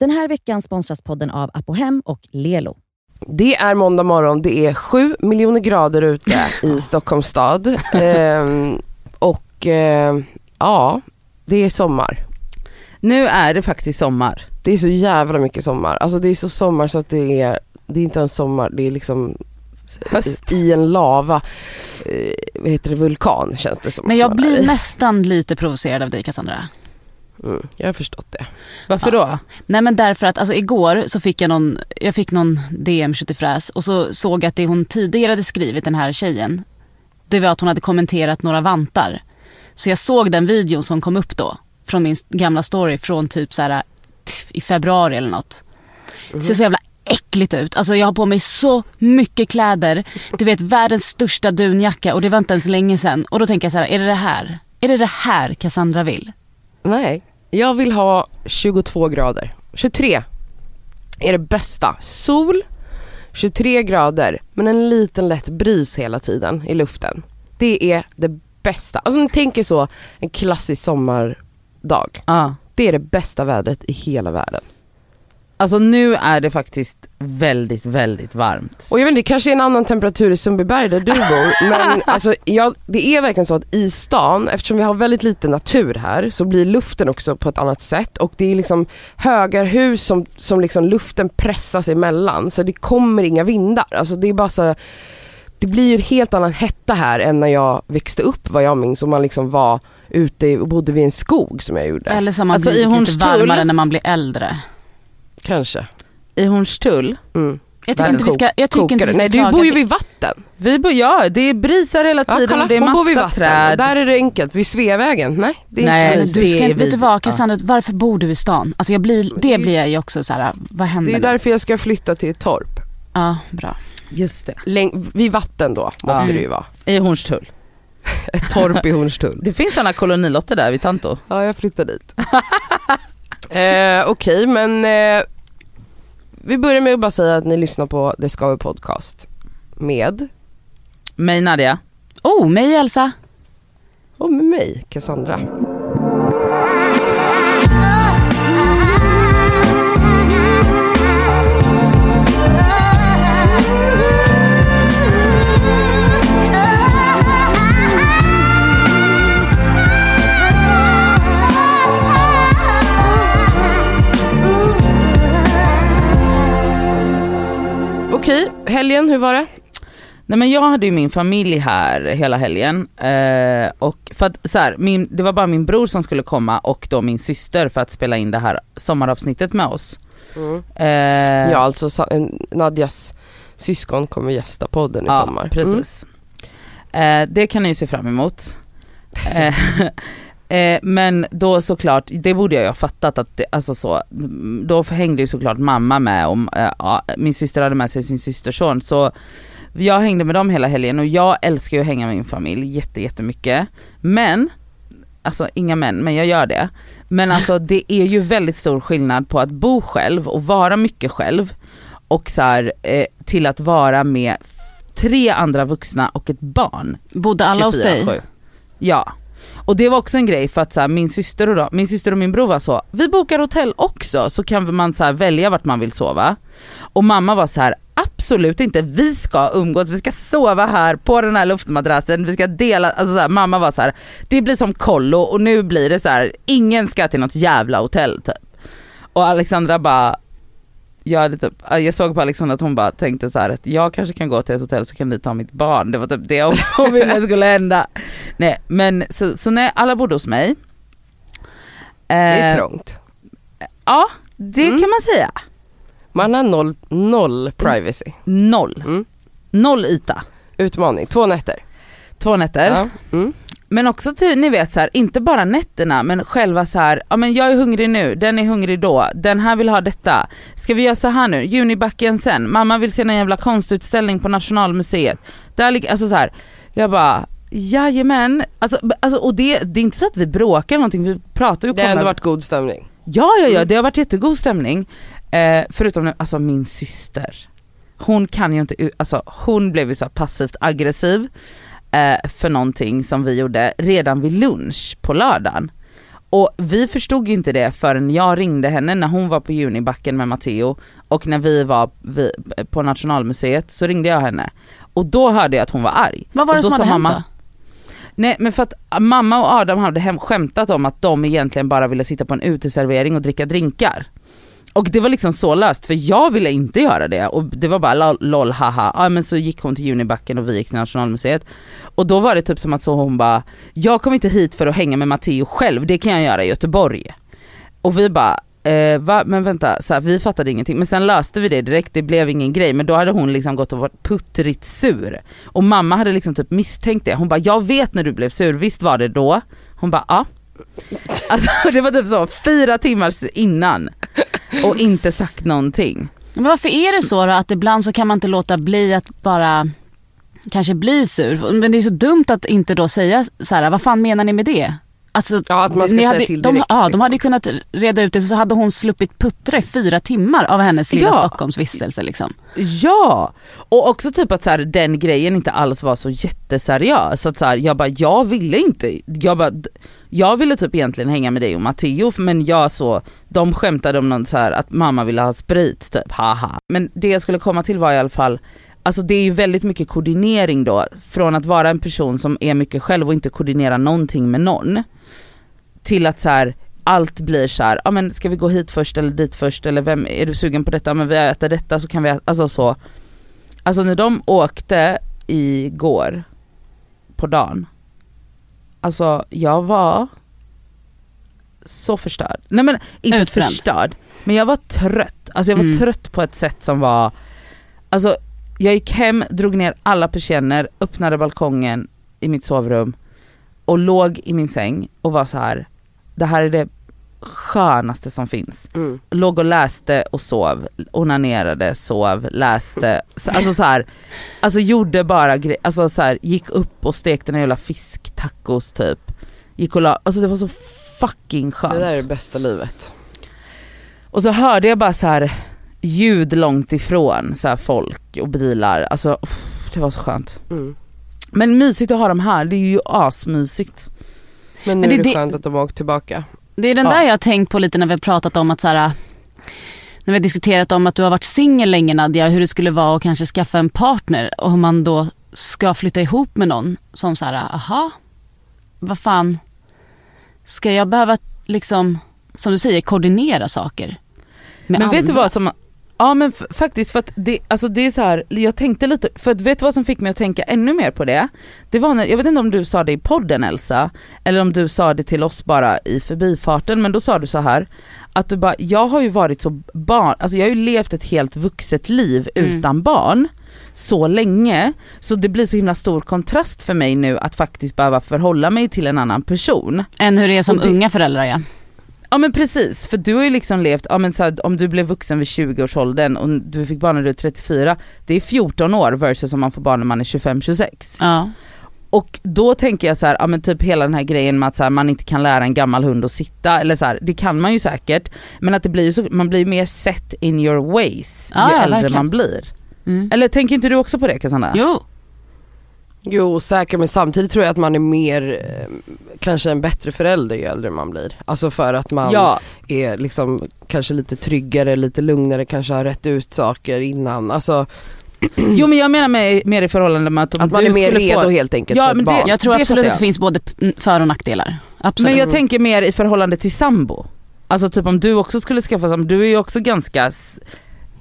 Den här veckan sponsras podden av Apohem och Lelo. Det är måndag morgon, det är sju miljoner grader ute i Stockholms stad. Ehm, och eh, ja, det är sommar. Nu är det faktiskt sommar. Det är så jävla mycket sommar. Alltså det är så sommar så att det är, det är inte en sommar, det är liksom Höst. i en lava, eh, vad heter det, vulkan känns det som. Men jag blir nästan lite provocerad av dig Cassandra. Mm, jag har förstått det. Varför då? Nej men därför att alltså, igår så fick jag någon, jag fick någon DM fräs och så såg jag att det hon tidigare hade skrivit den här tjejen, det var att hon hade kommenterat några vantar. Så jag såg den videon som kom upp då från min gamla story från typ så här i februari eller något. Det ser så jävla äckligt ut. Alltså jag har på mig så mycket kläder. Du vet världens största dunjacka och det var inte ens länge sedan. Och då tänker jag så här, är det det här? Är det det här Cassandra vill? Nej, jag vill ha 22 grader. 23 är det bästa. Sol, 23 grader, men en liten lätt bris hela tiden i luften. Det är det bästa. Alltså ni tänker så, en klassisk sommardag. Ja. Det är det bästa vädret i hela världen. Alltså nu är det faktiskt väldigt, väldigt varmt. Och jag vet inte, det kanske är en annan temperatur i Sundbyberg där du bor, men alltså, ja, det är verkligen så att i stan, eftersom vi har väldigt lite natur här, så blir luften också på ett annat sätt och det är liksom höga hus som, som liksom luften pressas emellan, så det kommer inga vindar. Alltså det är bara så det blir ju en helt annan hetta här än när jag växte upp vad jag minns och man liksom var ute och bodde vid en skog som jag gjorde. Eller som man Alltså, blir lite Hornstull- varmare när man blir äldre. Kanske. I Hornstull, Mm. Jag tycker inte vi ska, jag tycker inte vi ska Nej du bor ju vid vatten. vi bor, ja det är brisar hela Ja, tiden kolla, och det är hon bor vid massa vatten. träd. Där är det enkelt, vid Sveavägen. Nej, det är Nej, inte vi. du det ska, är vet du vi. vad Ja. Cassandra, varför bor du i stan? Alltså jag blir, det blir jag ju också så här, vad händer Det är därför jag ska flytta till ett torp. Ja, bra. Just det, Läng- vid vatten då, måste Ja. det ju vara. i Hornstull. Ett torp i Hornstull. Det finns sådana kolonilotter där vid Tanto. Ja, jag flyttar dit. eh, Okej, men eh, vi börjar med att bara säga att ni lyssnar på Det ska vi podcast med, Mig Nadia. Oh, mig Elsa. och med mig, Cassandra. Okej, helgen, hur var det? Nej men jag hade ju min familj här hela helgen eh, och för att så här, min, det var bara min bror som skulle komma och då min syster för att spela in det här sommaravsnittet med oss. Eh, Ja, alltså Nadjas syskon kommer gästa podden i ja, sommar. precis. Eh, det kan ni ju se fram emot. Eh, men då såklart, det borde jag ju ha fattat att det, alltså så, då hängde ju såklart mamma med om, eh, min syster hade med sig sin systerson så jag hängde med dem hela helgen och jag älskar ju att hänga med min familj jätte, jättemycket. Men, alltså inga men, men jag gör det. Men alltså det är ju väldigt stor skillnad på att bo själv och vara mycket själv och så här, eh, till att vara med tre andra vuxna och ett barn. Bodde alla hos dig? 24/7. Ja. Och det var också en grej för att så här, min, syster och då, min syster och min bror var så, vi bokar hotell också så kan man så här, välja vart man vill sova. Och mamma var så här, absolut inte, vi ska umgås, vi ska sova här på den här luftmadrassen, vi ska dela, alltså så här, mamma var så här, det blir som kollo och nu blir det så här, ingen ska till något jävla hotell typ. Och Alexandra bara, jag, hade typ, jag såg på Alexandra att hon bara tänkte så här att jag kanske kan gå till ett hotell så kan ni ta mitt barn. Det var typ det om det skulle hända. Nej men så, så nej, alla bodde hos mig. Det är Eh, trångt. Ja det Mm. kan man säga. Man har noll, noll privacy. Noll. Mm. Noll yta. Utmaning, två nätter. Två nätter. Ja. Mm. Men också till, ni vet så här, inte bara nätterna men själva så här, ja men jag är hungrig nu, den är hungrig då, den här vill ha detta. Ska vi göra så här nu, Junibacken sen, mamma vill se en jävla konstutställning på Nationalmuseet. Där ligger, alltså så här, jag bara Jajamän, alltså, alltså, och det, det är inte så att vi bråkar eller någonting, vi pratar ju Det har ändå varit god stämning. Ja ja ja, Mm. det har varit jättegod stämning. Eh, förutom alltså min syster. Hon kan ju inte, alltså hon blev ju så passivt aggressiv eh, för någonting som vi gjorde redan vid lunch på lördagen. Och vi förstod inte det förrän jag ringde henne när hon var på Junibacken med Matteo och när vi var vi, på Nationalmuseet så ringde jag henne. Och då hörde jag att hon var arg. Vad var det som hade hänt mamma- då? Nej men för att mamma och Adam hade hem, skämtat om att de egentligen bara ville sitta på en uteservering och dricka drinkar. Och det var liksom så löst för jag ville inte göra det och det var bara lol, haha. Ja men så gick hon till Junibacken och vi gick till Nationalmuseet. Och då var det typ som att så hon bara, jag kom inte hit för att hänga med Matteo själv, det kan jag göra i Göteborg. Och vi bara, eh, va? men vänta, så här, vi fattade ingenting. Men sen löste vi det direkt, det blev ingen grej. Men då hade hon liksom gått och varit puttrigt sur. Och mamma hade liksom typ misstänkt det. Hon bara, jag vet när du blev sur, visst var det då? Hon bara, ja. Alltså det var typ så, fyra timmar innan. Och inte sagt någonting. Men varför är det så då att ibland så kan man inte låta bli att bara kanske bli sur? Men det är så dumt att inte då säga så här, vad fan menar ni med det? Alltså, Ja, att man ska säga hade, till de, direkt, Ja, de liksom. hade ju kunnat reda ut det så hade hon sluppit puttra i fyra timmar av hennes lilla Ja. Stockholmsvistelse liksom. Ja! Och också typ att så här, den grejen inte alls var så jätteseriös. Att så här, jag bara, jag ville inte, jag bara, jag ville typ egentligen hänga med dig och Matteo men jag så, de skämtade om något så här att mamma ville ha sprit typ, haha. Men det jag skulle komma till var i alla fall, alltså det är ju väldigt mycket koordinering då, från att vara en person som är mycket själv och inte koordinera någonting med någon. Till att så här, allt blir så här, ja men ska vi gå hit först eller dit först eller vem, är du sugen på detta? Men vi äter detta så kan vi äta, alltså så. Alltså när de åkte igår på dagen, alltså jag var så förstörd. Nej men inte Utbränd. förstörd, men jag var trött. Alltså jag var Mm. trött på ett sätt som var, alltså jag gick hem, drog ner alla persienner, öppnade balkongen i mitt sovrum och låg i min säng och var så här. Det här är det skönaste som finns. Mm. Låg och läste och sov, onanerade, sov, läste, Så- alltså så här, alltså gjorde bara grejer, alltså så här, gick upp och stekte några jävla fisktacos typ. Gick och la, alltså det var så fucking skönt. Det där är det bästa livet. Och så hörde jag bara så här ljud långt ifrån, så här folk och bilar, alltså det var så skönt. Mm. Men mysigt att ha dem här, det är ju asmysigt. Men nu Men det- är det det- skönt att de har åkt tillbaka. Det är den Ja. där jag har tänkt på lite när vi har pratat om att så här, när vi har diskuterat om att du har varit singel länge Nadja, hur det skulle vara att kanske skaffa en partner och hur man då ska flytta ihop med någon som så här, aha, vad fan, ska jag behöva liksom, som du säger, koordinera saker? Men vet du andra? vad som, ja men faktiskt för att det, alltså det är så här, jag tänkte lite, för att vet du vad som fick mig att tänka ännu mer på det? Det var när, jag vet inte om du sa det i podden Elsa, eller om du sa det till oss bara i förbifarten, men då sa du så här att du bara, jag har ju varit så barn, alltså jag har ju levt ett helt vuxet liv Mm. utan barn så länge, så det blir så himla stor kontrast för mig nu att faktiskt behöva förhålla mig till en annan person. Än hur det är som det- unga föräldrar ja. Ja men precis, för du har ju liksom levt, ja men så här, om du blev vuxen vid 20-årsåldern och du fick barn när du är 34, det är 14 år versus om man får barn när man är 25-26. ja. Och då tänker jag så här, ja men typ hela den här grejen med att så här, man inte kan lära en gammal hund att sitta, eller så här, det kan man ju säkert, men att det blir så, man blir mer set in your ways Ja, ju ja, äldre verkligen. man blir. Mm. Eller tänker inte du också på det Cassandra? Jo, Jo säkert men samtidigt tror jag att man är mer, eh, kanske en bättre förälder ju äldre man blir. Alltså för att man Ja, är liksom kanske lite tryggare, lite lugnare, kanske har rätt ut saker innan. Alltså jo men jag menar med, mer i förhållande med att om att man du är mer redo få, helt enkelt Ja, för men ett det- barn. jag tror det absolut att det finns både för och nackdelar. Absolut. Men jag tänker mer i förhållande till sambo. Alltså typ om du också skulle skaffa sambo, du är ju också ganska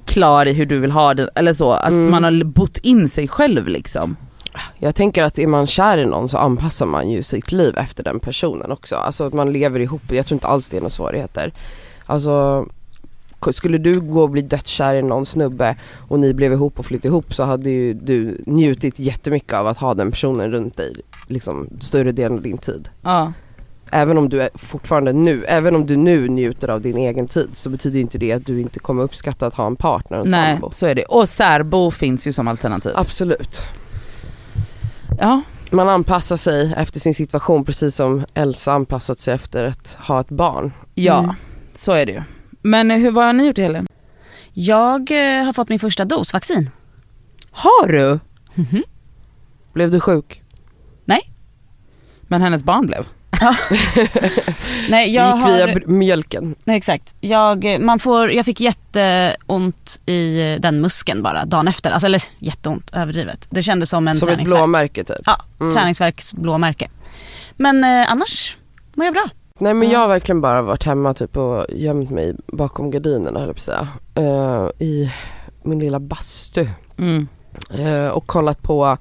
klar i hur du vill ha det, eller så, att Mm. man har bott in sig själv liksom. Jag tänker att är man kär i någon så anpassar man ju sitt liv efter den personen också. Alltså att man lever ihop, jag tror inte alls det är några svårigheter. Alltså skulle du gå och bli dödskär i någon snubbe och ni blev ihop och flyttade ihop så hade ju du njutit jättemycket av att ha den personen runt dig liksom större delen av din tid. Ja. Även om du fortfarande nu, även om du nu njuter av din egen tid så betyder ju inte det att du inte kommer uppskatta att ha en partner en Nej sambo. så är det. Och särbo finns ju som alternativ. Absolut. Ja. Man anpassar sig efter sin situation precis som Elsa anpassat sig efter att ha ett barn. Ja, Mm. så är det ju. Men hur, vad har ni gjort i helgen? Jag eh, har fått min första dos vaccin. Har du? Blev du sjuk? Men hennes barn blev. Nej, Jag jag gick via har... mjölken. Nej, exakt. Jag, man får, jag fick jätteont i den muskeln bara dagen efter. Alltså, eller jätteont, överdrivet. Det kändes som en Som ett blåmärke typ. Ja, Mm. träningsvärks blåmärke. Men eh, annars mår jag bra. Nej men Ja. jag har verkligen bara varit hemma typ och gömt mig bakom gardinerna höll jag på att säga. Eh, I min lilla bastu. Mm. Eh, och kollat på,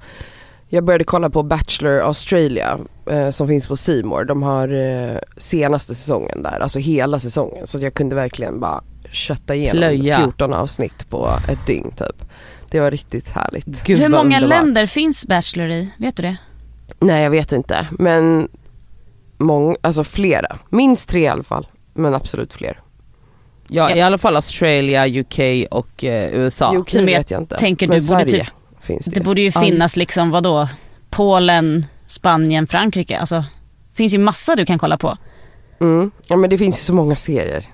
jag började kolla på Bachelor Australia eh, som finns på More. De har eh, senaste säsongen där, alltså hela säsongen. Så att jag kunde verkligen bara kötta igenom Plöja. 14 avsnitt på ett dygn typ. Det var riktigt härligt. Gud Hur många länder finns Bachelor i? Vet du det? Nej jag vet inte men många, alltså flera. Minst tre i alla fall. Men absolut fler. Ja, Ja. i alla fall Australia, UK och eh, USA. UK men vet jag inte. tänker men du borde Sverige typ- finns det. Det borde ju Ja, finnas liksom vadå? Polen, Spanien, Frankrike. Alltså, det finns ju massa du kan kolla på. Mm. Ja men det finns ju så många serier.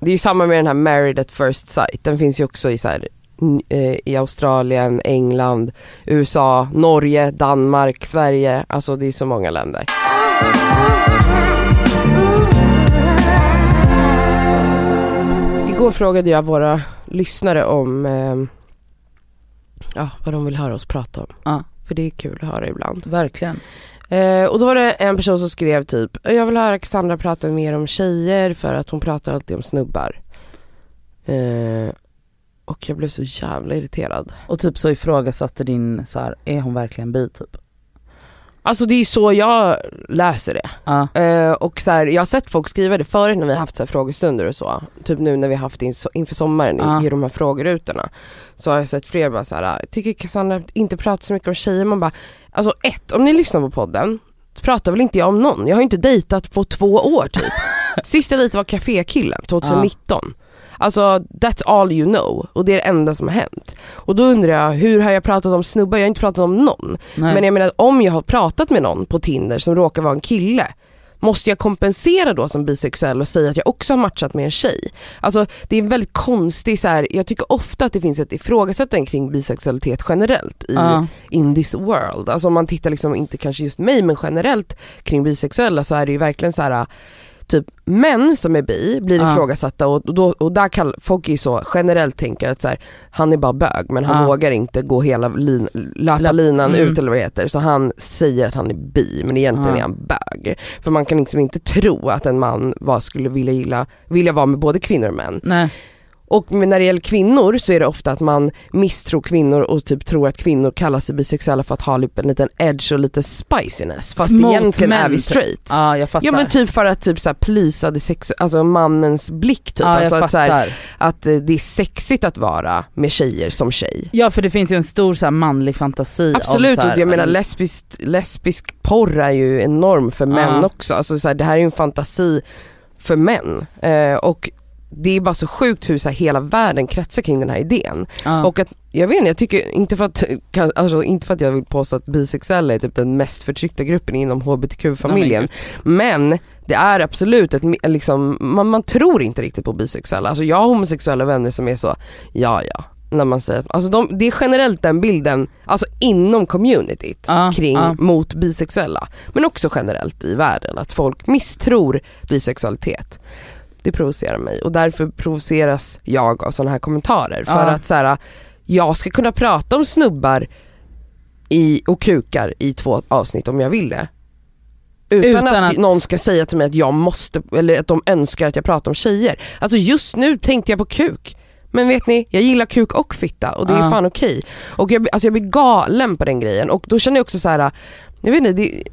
Det är ju samma med den här Married at first sight. Den finns ju också i så här, eh, i Australien, England, USA, Norge, Danmark, Sverige. Alltså det är så många länder. Igår frågade jag våra lyssnare om eh, ja, vad de vill höra oss prata om. Ja. För det är kul att höra ibland. Verkligen. Eh, och då var det en person som skrev typ, jag vill höra Cassandra prata mer om tjejer för att hon pratar alltid om snubbar. Eh, och jag blev så jävla irriterad. Och typ så ifrågasatte din så här, är hon verkligen bi typ? Alltså det är så jag läser det. Ja. Eh, och så här, jag har sett folk skriva det förut när vi har haft så frågestunder och så. Typ nu när vi har haft in, inför sommaren Ja. i, i de här frågerutorna. Så har jag sett fler bara så här, tycker Cassandra inte pratar så mycket om tjejer. Man bara, alltså ett, om ni lyssnar på podden, pratar väl inte jag om någon. Jag har ju inte dejtat på två år typ. Sist jag dejtade var kafékillen 2019. Alltså that's all you know och det är det enda som har hänt. Och då undrar jag, hur har jag pratat om snubbar? Jag har inte pratat om någon. Nej. Men jag menar om jag har pratat med någon på Tinder som råkar vara en kille Måste jag kompensera då som bisexuell och säga att jag också har matchat med en tjej? Alltså det är en väldigt konstig så här, jag tycker ofta att det finns ett ifrågasättande kring bisexualitet generellt i ja. in this world. Alltså om man tittar liksom, inte kanske just mig men generellt kring bisexuella så är det ju verkligen så här typ män som är bi blir Ja. ifrågasatta och, då, och där kan folk ju så generellt tänka att så här, han är bara bög men han Ja. vågar inte gå hela lin, löpa Löp- linan mm. ut eller vad det heter så han säger att han är bi men egentligen Ja. är han bög. För man kan liksom inte tro att en man var, skulle vilja, gilla, vilja vara med både kvinnor och män. Nej. Och när det gäller kvinnor så är det ofta att man misstror kvinnor och typ tror att kvinnor kallar sig bisexuella för att ha typ en liten edge och lite spiciness. Fast Mot egentligen är män, vi typ. straight. Ja jag fattar. Ja men typ för att typ såhär plisa det sex, alltså mannens blick typ. ja, jag alltså att, så här, fattar. att eh, det är sexigt att vara med tjejer som tjej. Ja för det finns ju en stor så här, manlig fantasi Absolut och jag menar lesbisk, lesbisk porr är ju enorm för män Ja. också. Alltså så här, det här är ju en fantasi för män. Eh, och det är bara så sjukt hur så här, hela världen kretsar kring den här idén. ja. Och att, jag vet inte, jag tycker inte för att, alltså, inte för att jag vill påstå att bisexuella är typ den mest förtryckta gruppen inom hbtq-familjen. Men det är absolut ett, liksom, man, man tror inte riktigt på bisexuella. Alltså jag har homosexuella vänner som är så, ja ja. När man säger, alltså de, det är generellt den bilden, alltså inom communityt Ja, kring ja. mot bisexuella. Men också generellt i världen, att folk misstror bisexualitet. Det provocerar mig och därför provoceras jag av sådana här kommentarer. För Ja. att så här, jag ska kunna prata om snubbar i, och kukar i två avsnitt om jag vill det. Utan, Utan att, att- någon ska säga till mig att jag måste, eller att de önskar att jag pratar om tjejer. Alltså just nu tänkte jag på kuk. Men vet ni, jag gillar kuk och fitta och det är Ja. fan okej. Och jag, alltså jag blir galen på den grejen och då känner jag också så här. jag vet inte, det,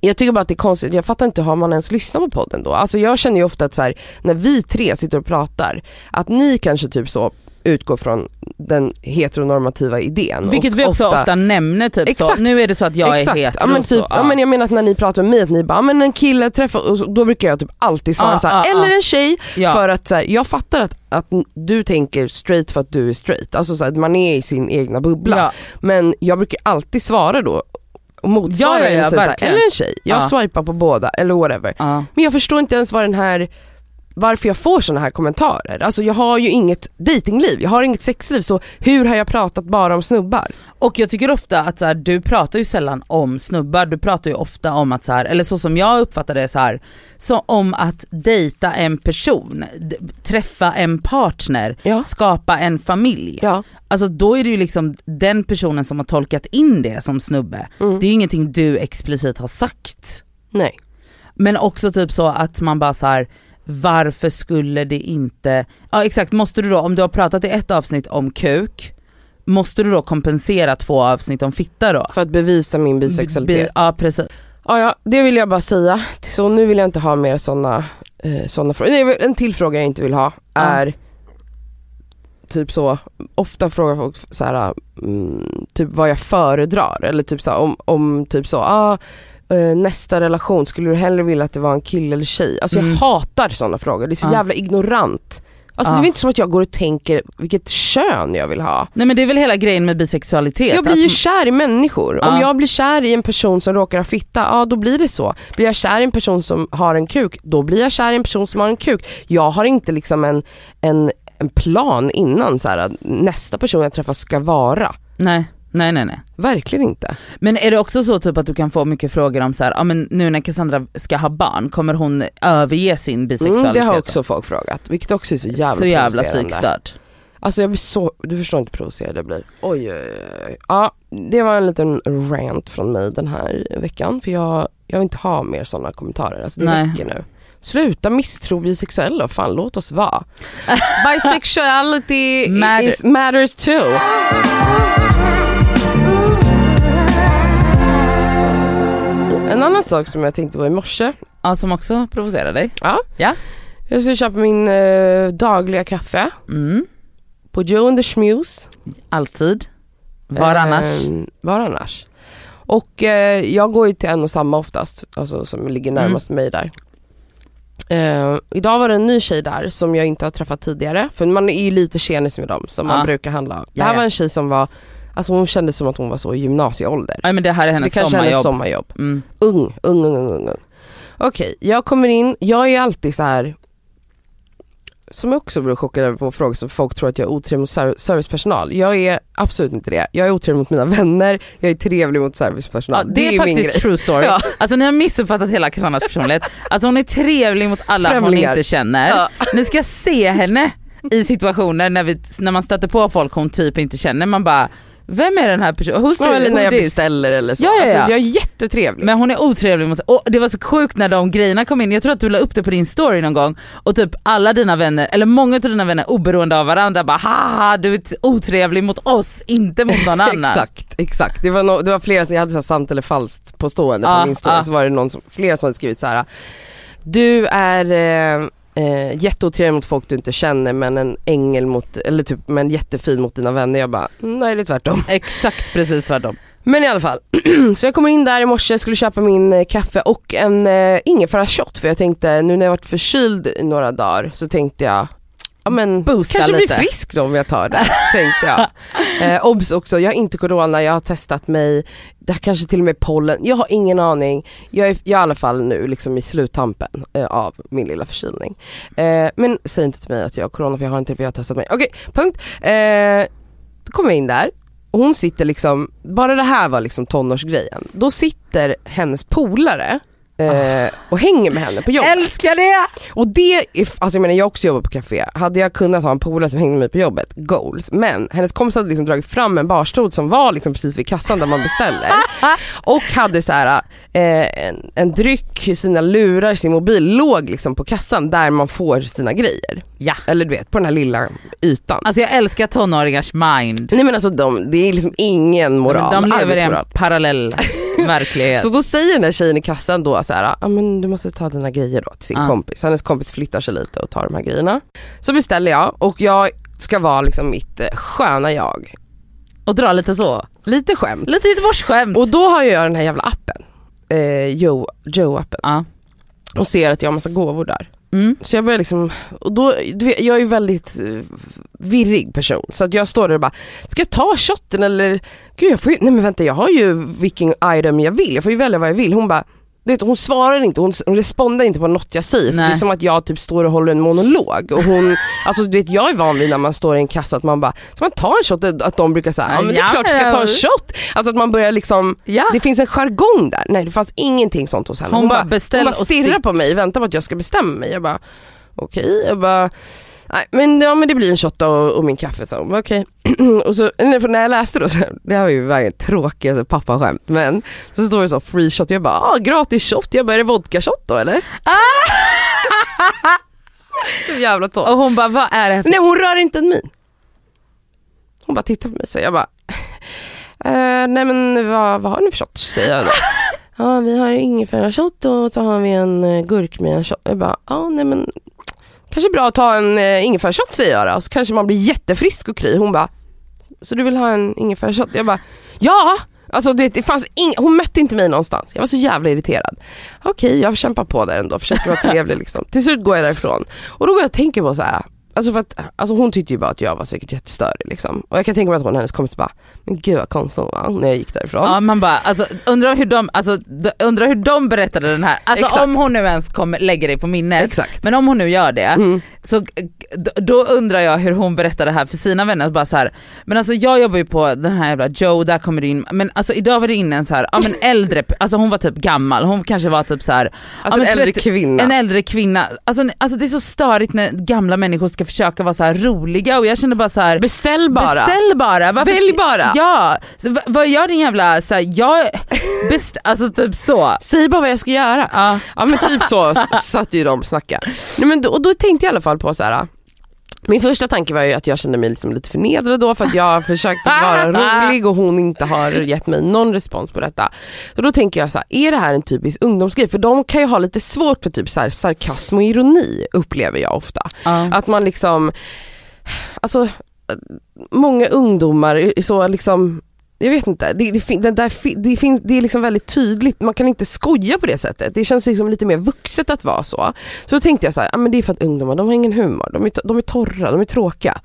jag tycker bara att det är konstigt, jag fattar inte, har man ens lyssnat på podden då? Alltså jag känner ju ofta att så här, när vi tre sitter och pratar, att ni kanske typ så utgår från den heteronormativa idén. Vilket vi också ofta, nämner typ Exakt. så, nu är det så att jag Exakt. är hetero ja, men typ, så, ja. men jag menar att när ni pratar med mig att ni bara, "Ja, men en kille träffar, och så, då brukar jag typ alltid svara Ja, så här, ja, eller en tjej. För att så här, jag fattar att, att du tänker straight för att du är straight. Alltså så här, att man är i sin egna bubbla. ja. Men jag brukar alltid svara då och motsvara Ja, ja, ja, verkligen. eller en tjej. Jag Ja. swipar på båda eller whatever. Ja. Men jag förstår inte ens vad den här varför jag får såna här kommentarer. Alltså jag har ju inget datingliv, jag har inget sexliv så hur har jag pratat bara om snubbar? Och jag tycker ofta att så här, du pratar ju sällan om snubbar, du pratar ju ofta om att så här, eller så som jag uppfattar det så här, så om att dejta en person, träffa en partner, Ja. skapa en familj. Ja. Alltså då är det ju liksom den personen som har tolkat in det som snubbe. Mm. Det är ju ingenting du explicit har sagt. Nej. Men också typ så att man bara så här. varför skulle det inte, ja exakt måste du då, om du har pratat i ett avsnitt om kuk, måste du då kompensera två avsnitt om fitta då? För att bevisa min bisexualitet. Bi- Ja precis. Ja, ja, det vill jag bara säga. Så nu vill jag inte ha mer sådana eh, såna frågor. Nej, en till fråga jag inte vill ha är typ så, ofta frågar folk så här, mm, typ vad jag föredrar eller typ så här, om, om typ så, ah, eh, nästa relation, skulle du hellre vilja att det var en kille eller tjej? Alltså Mm. jag hatar sådana frågor, det är så Ja. jävla ignorant. Alltså Ja. det är inte som att jag går och tänker vilket kön jag vill ha. Nej men det är väl hela grejen med bisexualitet. Jag blir ju kär i människor. Ja. Om jag blir kär i en person som råkar ha fitta, ja då blir det så. Blir jag kär i en person som har en kuk, då blir jag kär i en person som har en kuk. Jag har inte liksom en, en, en plan innan så här, att nästa person jag träffar ska vara. nej, nej nej nej. Verkligen inte. Men är det också så typ att du kan få mycket frågor om så här, ja men nu när Cassandra ska ha barn, kommer hon överge sin bisexualitet? Mm, det har också folk frågat, vilket också är så jävla Så jävla psykstört. Alltså jag blir så, du förstår inte hur provocerad jag blir. Oj, oj, oj. Ja, det var en liten rant från mig den här veckan. För jag, jag vill inte ha mer sådana kommentarer. Alltså det Nej. räcker nu. Sluta misstro bisexuella, fan låt oss vara. Bisexuality Matter. is, matters too. En annan sak som jag tänkte på i morse, Ja som också provocerar dig. jag skulle köpa min eh, dagliga kaffe Mm, på Joe and the Schmuse. alltid. Var Eh, annars? Var annars. Och eh, jag går ju till en och samma oftast, alltså som ligger Mm. närmast mig där. Eh, idag var det en ny tjej där som jag inte har träffat tidigare, för man är ju lite tjenis med dem som man brukar handla av. Det här Jaja. var en tjej som var, alltså hon kändes som att hon var så i gymnasieålder. Nej men det här är Så det hennes kanske är hennes sommarjobb. sommarjobb. Mm. Ung, ung, ung, ung, ung. Okej, jag kommer in, jag är alltid så här som jag också blir chockad över på frågor som folk tror att jag är otrevlig mot ser- servicepersonal. Jag är absolut inte det. Jag är otrevlig mot mina vänner, jag är trevlig mot servicepersonal. Ja, det, är, min faktiskt true story. Ja. Alltså ni har missuppfattat hela Cassandras personlighet. Alltså hon är trevlig mot alla hon Främlingar. inte känner. Ja. Ni ska se henne i situationer när, vi, när man stöter på folk hon typ inte känner. Man bara, vem är den här personen? Who's Ja, eller när jag beställer eller så. Ja, ja, ja. Alltså, jag är jättetrevlig. Men hon är otrevlig och det var så sjukt när de grejerna kom in, jag tror att du la upp det på din story någon gång och typ alla dina vänner, eller många av dina vänner oberoende av varandra bara haha du är otrevlig mot oss, inte mot någon annan. Exakt, exakt. Det var, no, det var flera som, jag hade så här sant eller falskt påstående på min story, ja. så var det någon som, flera som hade skrivit så här. Du är eh, eh, jätteotrevlig mot folk du inte känner men en ängel mot, eller typ men jättefin mot dina vänner. Jag bara, "Mm, nej det är tvärtom. Exakt precis tvärtom. Men i alla fall, så jag kommer in där i morse, skulle köpa min eh, kaffe och en eh, ingefära-shot för jag tänkte nu när jag varit förkyld i några dagar så tänkte jag Ja men Boosta kanske blir lite. frisk då om jag tar det, tänkte jag. Eh, obs också, jag har inte corona, jag har testat mig, det här kanske till och med pollen, jag har ingen aning. Jag är, jag är i alla fall nu liksom i sluttampen eh, av min lilla förkylning. Eh, men säg inte till mig att jag har corona för jag har inte det för jag har testat mig. Okej, punkt. Eh, då kommer jag in där och hon sitter liksom, bara det här var liksom tonårsgrejen. Då sitter hennes polare eh, och hänger med henne på jobbet. Älskar det! Och det, är, alltså jag menar jag också jobbar på café, hade jag kunnat ha en polare som hängde med mig på jobbet, goals. Men hennes kompis hade liksom dragit fram en barstol som var liksom precis vid kassan där man beställer. och hade så här, eh, en, en dryck, sina lurar, sin mobil låg liksom på kassan där man får sina grejer. Ja. Eller du vet, på den här lilla ytan. Alltså jag älskar tonåringars mind. Nej men alltså de, det är liksom ingen moral, de lever i en parallell verklighet. Så då säger den där tjejen i kassan då så här, ja men du måste ta dina grejer då till sin Ja. kompis. Hennes kompis flyttar sig lite och tar de här grejerna. Så beställer jag och jag ska vara liksom mitt eh, sköna jag. Och dra lite så. Lite skämt. Lite Göteborgsskämt. Och då har jag den här jävla appen, eh, Joe, Joe-appen Ja. och ser att jag har massa gåvor där. Mm. Så jag börjar liksom, och då, du vet, jag är ju väldigt eh, virrig person så att jag står där och bara, ska jag ta shotten eller, gud jag får ju, nej men vänta jag har ju vilken item jag vill, jag får ju välja vad jag vill. Hon bara, du vet, hon svarar inte, hon, hon respondar inte på något jag säger. Så det är som att jag typ står och håller en monolog. Och hon, alltså du vet jag är van vid när man står i en kassa att man bara, ska man ta en shot? Att de brukar säga, ja men det är klart du ska ta en shot. Alltså att man börjar liksom, Ja. det finns en jargong där. Nej det fanns ingenting sånt hos henne. Hon bara, beställ hon bara stirrar på mig, väntar på att jag ska bestämma mig. Jag bara, okej, jag bara Nej men, ja, men det blir en shot och, och min kaffe så okej. och så, när jag läste då, så, det här var ju verkligen tråkigaste pappaskämt men så står det så free shot, jag bara ah, gratis shot, jag bara är det vodka shot då eller? så jävla topp. Och hon bara, vad är det här för... Nej hon rör inte en min. Hon bara tittar på mig så jag bara, eh, nej men vad, vad har ni för shot? Säger jag då. Ja vi har ingefärashot och så har vi en uh, gurkmeja-shot. Jag bara, ja nej men kanske bra att ta en eh, ingefärsshot säger jag då. Så kanske man blir jättefrisk och kry. Hon bara, så du vill ha en ingefärsshot? Jag bara, ja! Alltså det, det fanns ing- hon mötte inte mig någonstans. Jag var så jävla irriterad. Okej, jag kämpar på där ändå, försöker vara trevlig liksom. Till slut går jag därifrån. Och då går jag och tänker på så här. Alltså för att, alltså hon tyckte ju bara att jag var säkert jättestörig liksom. Och jag kan tänka mig att hon och hennes kompis bara, men gud vad konstigt hon var när jag gick därifrån. Ja man bara, alltså, undrar, hur de, alltså, undrar hur de berättade den här, alltså Exakt. om hon nu ens kommer lägga det på minnet, Exakt. men om hon nu gör det, Mm. så då undrar jag hur hon berättar det här för sina vänner, bara så här, men alltså jag jobbar ju på den här jävla Joe, där kommer det in, men alltså idag var det in en så här, ja men äldre, alltså hon var typ gammal, hon kanske var typ så här, Alltså ja, en äldre 30 kvinna. en äldre kvinna, alltså, alltså det är så störigt när gamla människor ska försöka vara så roliga och jag känner bara så här. Beställ bara. Beställ bara. Varför- Välj bara. Ja, så, vad gör din jävla, så här, jag, best, alltså typ så. Säg bara vad jag ska göra. Ja. Ja men typ så satt ju de och snackade. Nej, men då, och då tänkte jag i alla fall på så här. Min första tanke var ju att jag kände mig liksom lite förnedrad då för att jag försökte vara rolig och hon inte har gett mig någon respons på detta. Och då tänker jag så här, är det här en typisk ungdomsgrej? För de kan ju ha lite svårt för typ så här, sarkasm och ironi upplever jag ofta. Att man liksom, alltså många ungdomar så liksom jag vet inte, det, det, det, där, det, finns, det är liksom väldigt tydligt, man kan inte skoja på det sättet. Det känns liksom lite mer vuxet att vara så. Så då tänkte jag så här, ah, men det är för att ungdomar, de har ingen humor, de är, de är torra, de är tråkiga.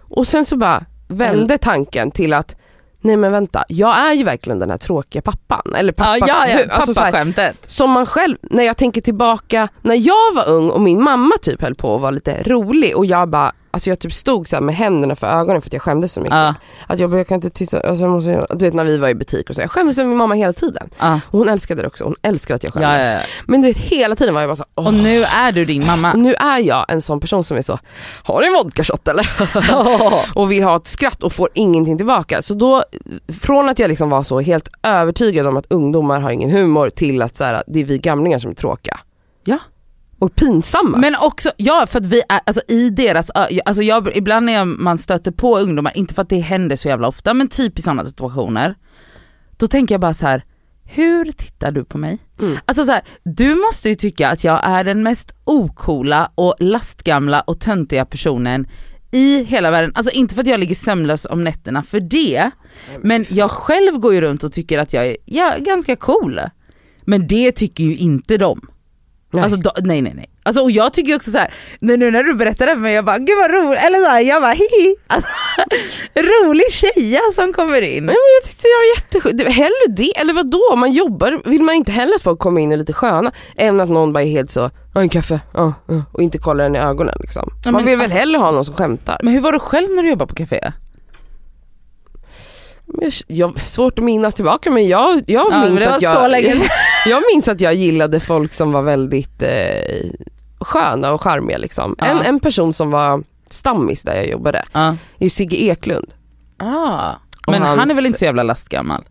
Och sen så bara vände tanken till att, nej men vänta, jag är ju verkligen den här tråkiga pappan. Eller pappa, ja, ja, ja, alltså pappaskämtet. som man själv, när jag tänker tillbaka när jag var ung och min mamma typ höll på att vara lite rolig och jag bara, alltså jag typ stod så med händerna för ögonen för att jag skämdes så mycket. Ja, Att jag bara, jag kan inte titta, alltså jag måste, du vet när vi var i butik och så, jag skämdes över min mamma hela tiden. ja. Och hon älskade det också, hon älskar att jag Ja, skämdes. ja, ja. Men du vet hela tiden var jag bara så, åh. Och nu är du din mamma. Och nu är jag en sån person som är så, har du en vodkashot eller? och vill ha ett skratt och får ingenting tillbaka. Så då, från att jag liksom var så helt övertygad om att ungdomar har ingen humor till att så här, det är vi gamlingar som är tråkiga. Ja. Och pinsamma. Men också, ja för att vi är, alltså i deras, alltså jag, ibland när man stöter på ungdomar, inte för att det händer så jävla ofta, men typ i sådana situationer, då tänker jag bara så här. hur tittar du på mig? Mm. Alltså så här, du måste ju tycka att jag är den mest okola och lastgamla och töntiga personen i hela världen. Alltså inte för att jag ligger sömnlös om nätterna för det, men jag själv går ju runt och tycker att jag är ja, ganska cool. Men det tycker ju inte de. Nej. Alltså då, nej nej nej. Alltså, och jag tycker också så här, nu när du berättar det för mig, jag bara gud vad roligt, eller så här, jag bara hihi. Alltså, rolig tjeja som kommer in. Nej, men jag tyckte jag var jätteskönt. Det- Hellre det, eller vad då? Man jobbar, vill man inte heller att folk kommer in och är lite sköna än att någon bara är helt så, ja en kaffe, ja, ja, och inte kollar en i ögonen liksom. Ja, Man vill väl alltså- hellre ha någon som skämtar. Men hur var du själv när du jobbade på café? Men Jag, svårt att minnas tillbaka men jag, jag Ja, men minns var att jag, jag minns att jag gillade folk som var väldigt eh, sköna och charmiga liksom. Ja. En, en person som var stammis där jag jobbade Ja. är Sigge Eklund. Ah. Men han hans- är väl inte så jävla lastgammal?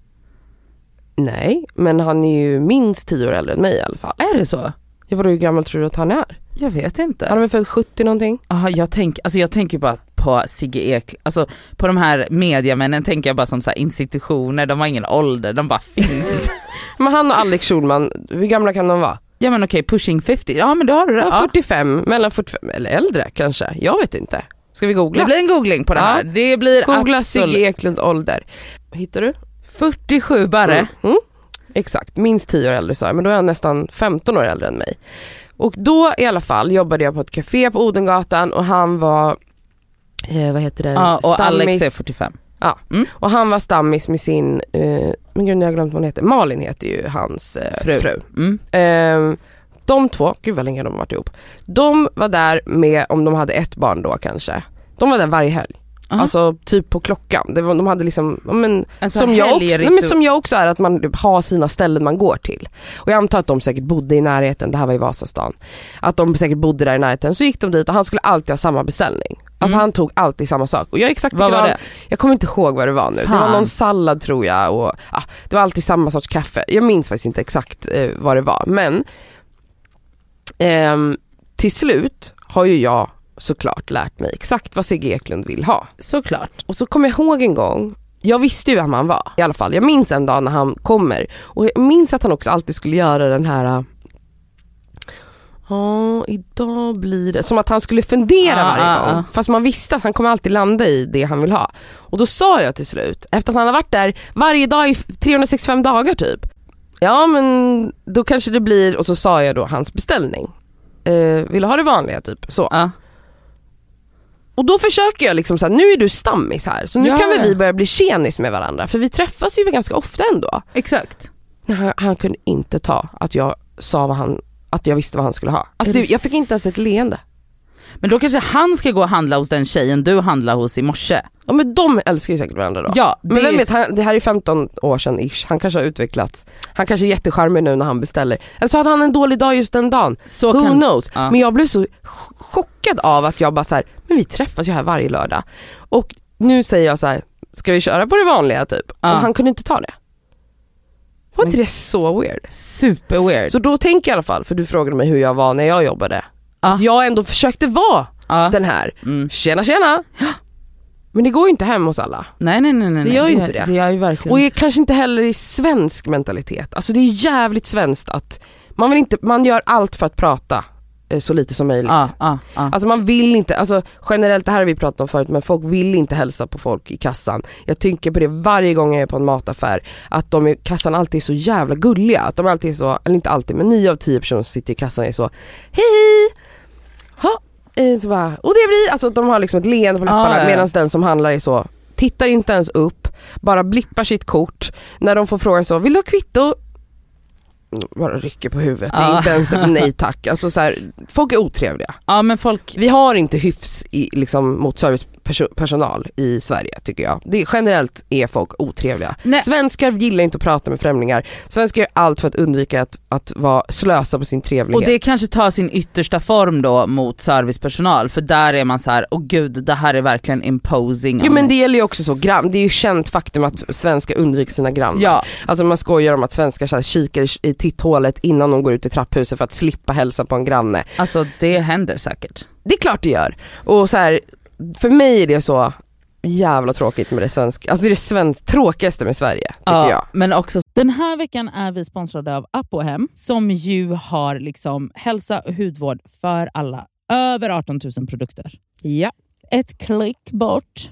Nej, men han är ju minst tio år äldre än mig i alla fall. Är det så? Jag var hur gammal tror du att han är? Jag vet inte. Är väl född 70 någonting? Aha, jag, tänk, alltså jag tänker bara på Sigge Ek, alltså på de här mediamännen tänker jag bara som så här institutioner, de har ingen ålder, de bara finns. Men han och Alex Schulman, hur gamla kan de vara? ja men okej, pushing 50, ja men det har du rätt. Ja, Ja. 45, mellan 45, eller äldre kanske. Jag vet inte. Ska vi googla? Det blir en googling på det Ja. här. Det blir Googla absolut- Sigge Eklund ålder. Hittar du? 47 bara. Mm. Mm. Exakt, minst 10 år äldre sa jag, men då är han nästan 15 år äldre än mig. Och då i alla fall jobbade jag på ett café på Odengatan och han var, eh, vad heter det, Ja, och Alex Stammis. är 45. Ja. Mm. Och han var stammis med sin, eh, men gud nu har jag glömt vad hon heter, Malin heter ju hans eh, Fru. fru. Mm. Ehm, de två, gud vad länge de har varit ihop. De var där med, om de hade ett barn då kanske, de var där varje helg. Aha. Alltså typ på klockan. Det var, de hade liksom, men, En sån som, jag också, nej, men som jag också är, att man typ har sina ställen man går till. Och jag antar att de säkert bodde i närheten, det här var i Vasastan. Att de säkert bodde där i närheten, så gick de dit och han skulle alltid ha samma beställning. Alltså Mm. han tog alltid samma sak. Och jag exakt Vad var det? Jag kommer inte ihåg vad det var nu. Det var Fan. någon sallad tror jag och ja, det var alltid samma sorts kaffe. Jag minns faktiskt inte exakt eh, vad det var men ehm, till slut har ju jag såklart lärt mig exakt vad Sigge Eklund vill ha. Såklart. Och så kommer jag ihåg en gång, jag visste ju vem han var i alla fall. Jag minns en dag när han kommer och jag minns att han också alltid skulle göra den här äh, Ja, idag blir det... Som att han skulle fundera Ah, varje ah, gång. ah. Fast man visste att han kommer alltid landa i det han vill ha. Och då sa jag till slut, efter att han har varit där varje dag i 365 dagar typ. Ja men då kanske det blir, och så sa jag då hans beställning. Eh, vill du ha det vanliga typ? Så. Och då försöker jag liksom såhär, nu är du stammis här så nu Ja, kan väl ja. vi börja bli tjenis med varandra för vi träffas ju ganska ofta ändå. Exakt. Han, han kunde inte ta att jag sa vad han, att jag visste vad han skulle ha. Alltså det jag fick inte ens ett leende. Men då kanske han ska gå och handla hos den tjejen du handlade hos i morse. Ja men de älskar ju säkert varandra då. Ja, Men vem vet, han, det här är 15 år sedan ish, han kanske har utvecklats. Han kanske är jättecharmig nu när han beställer. Eller så hade han en dålig dag just den dagen. Så Who kan, knows? Ja. Men jag blev så ch- chockad av att jag bara så här, men vi träffas ju här varje lördag. Och nu säger jag så här, ska vi köra på det vanliga typ? Ja. Och han kunde inte ta det. Var inte det så weird? Super weird. Så då tänker jag i alla fall, för du frågade mig hur jag var när jag jobbade. Att jag ändå försökte vara ja. den här, mm. tjena tjena. Men det går ju inte hem hos alla. Nej nej nej nej. Det gör ju inte det. Det gör ju verkligen Och är kanske inte heller i svensk mentalitet. Alltså det är jävligt svenskt att man vill inte, man gör allt för att prata eh, så lite som möjligt. Ja, ja, ja. Alltså man vill inte, alltså generellt det här har vi pratat om förut men folk vill inte hälsa på folk i kassan. Jag tänker på det varje gång jag är på en mataffär att de i kassan alltid är så jävla gulliga. Att de alltid är så, eller inte alltid men 9 av 10 personer som sitter i kassan är så hej hej! Ha, eh, så bara, och det blir, alltså de har liksom ett leende på Ja, läpparna ja, ja. medan den som handlar är så tittar inte ens upp, bara blippar sitt kort. När de får frågan så, vill du ha kvitto? Bara rycker på huvudet, det är Ja. inte ens ett nej tack. Alltså så här, folk är otrevliga. ja men folk, Vi har inte hyfs i, liksom, mot servicepersonal i Sverige tycker jag. Det, generellt är folk otrevliga. Nej. Svenskar gillar inte att prata med främlingar. Svenskar gör allt för att undvika att, att vara slösa på sin trevlighet. och det kanske tar sin yttersta form då mot servicepersonal för där är man så här, åh gud det här är verkligen imposing. Jo men det gäller ju också så, gram, det är ju känt faktum att svenskar undviker sina grannar. Ja, Alltså man skojar om att svenskar så här, kikar i- i titthålet innan de går ut i trapphuset för att slippa hälsa på en granne. alltså det händer säkert. Det är klart det gör. Och så här, för mig är det så jävla tråkigt med det svenska, alltså det är det svensk, tråkigaste med Sverige tycker Ja, jag. Men också, den här veckan är vi sponsrade av Apohem som ju har liksom hälsa och hudvård för alla. Över 18 000 produkter. Ja. Ett klick bort.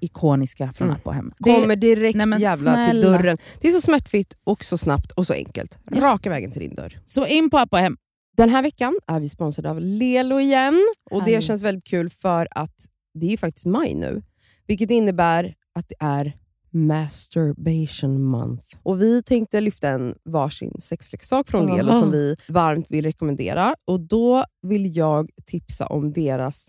ikoniska från Mm. Apohem. Det- Kommer direkt Nej, jävla till snälla. dörren. Det är så smärtfritt och så snabbt och så enkelt. Ja. Raka vägen till din dörr. Så in på Apohem. Den här veckan är vi sponsrade av Lelo igen. Och Det känns väldigt kul för att det är ju faktiskt maj nu. Vilket innebär att det är masturbation month. Och Vi tänkte lyfta en varsin sexleksak från. Lelo som vi varmt vill rekommendera. Och Då vill jag tipsa om deras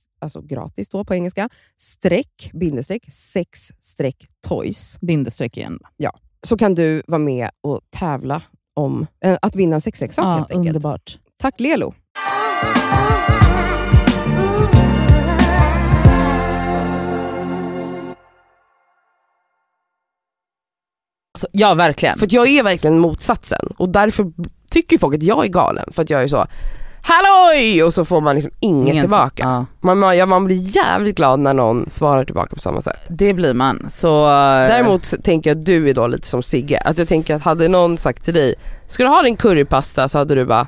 alltså gratis då på engelska, streck, bindestreck, sex streck toys. Bindestreck igen. Så kan du vara med och tävla om eh, att vinna en sexleksak Ja, helt enkelt. underbart. Tack Lelo! Alltså, ja, verkligen. För jag är verkligen motsatsen och därför tycker folk att jag är galen för att jag är så Halloj! Och så får man liksom inget Ingen- tillbaka. Ja, Man, man, ja, man blir jävligt glad när någon svarar tillbaka på samma sätt. det blir man. Så, Däremot tänker jag att du är då lite som Sigge, att jag tänker att hade någon sagt till dig, ska du ha din currypasta så hade du bara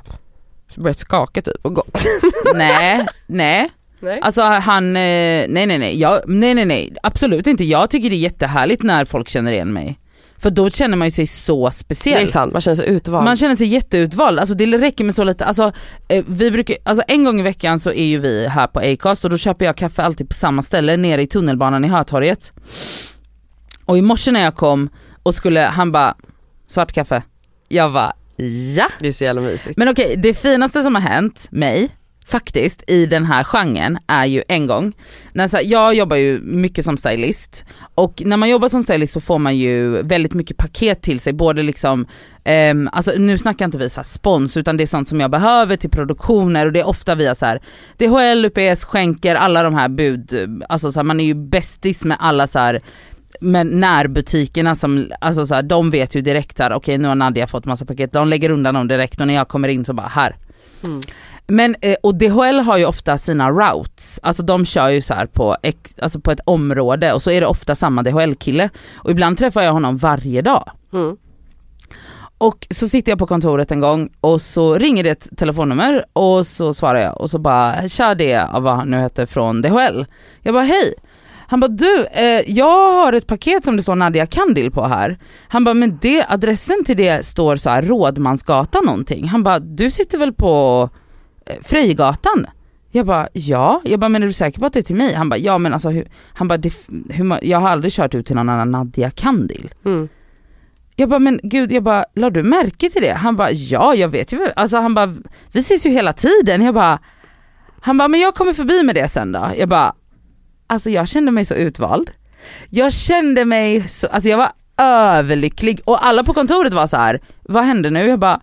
börjat skaka typ och gått. nej, nej. Nej. Alltså han, eh, nej nej nej, jag, nej nej nej, absolut inte. Jag tycker det är jättehärligt när folk känner igen mig. För då känner man ju sig så Det är speciell. sant, man känner sig utvald. Man känner sig jätteutvald, alltså det räcker med så lite, alltså, eh, vi brukar, alltså en gång i veckan så är ju vi här på Acast och då köper jag kaffe alltid på samma ställe nere i tunnelbanan i Hötorget. Och i morse när jag kom och skulle, han bara, svart kaffe. Jag bara, ja. det är så jävla mysigt. Men okej, det finaste som har hänt mig, faktiskt, i den här genren är ju en gång, när så här, jag jobbar ju mycket som stylist och när man jobbar som stylist så får man ju väldigt mycket paket till sig, både liksom, Um, alltså nu snackar inte vi så här spons utan det är sånt som jag behöver till produktioner och det är ofta via så här DHL, UPS, skänker, alla de här bud, alltså så här, man är ju bästis med alla så här men närbutikerna som, alltså så här, de vet ju direkt här, okej nu har Nadja fått massa paket, de lägger undan dem direkt och när jag kommer in så bara här. Mm. Men, eh, och DHL har ju ofta sina routes, alltså de kör ju så här på, ex, alltså på ett område och så är det ofta samma DHL-kille. Och ibland träffar jag honom varje dag. Mm. Och så sitter jag på kontoret en gång och så ringer det ett telefonnummer och så svarar jag och så bara tja det är vad han nu heter från DHL. Jag bara hej. Han bara du, eh, jag har ett paket som det står Nadia Kandil på här. Han bara men det, adressen till det står så här Rådmansgatan någonting. Han bara du sitter väl på eh, Frejgatan? Jag bara ja, jag bara men är du säker på att det är till mig? Han bara ja men alltså hur, han bara hur, jag har aldrig kört ut till någon annan Nadia Kandil. Mm. Jag bara men gud, jag bara la du märke till det? Han bara ja jag vet ju, alltså han bara vi ses ju hela tiden. Jag bara, han bara men jag kommer förbi med det sen då. Jag bara alltså jag kände mig så utvald. Jag kände mig så, alltså jag var överlycklig och alla på kontoret var så här. vad hände nu? Jag bara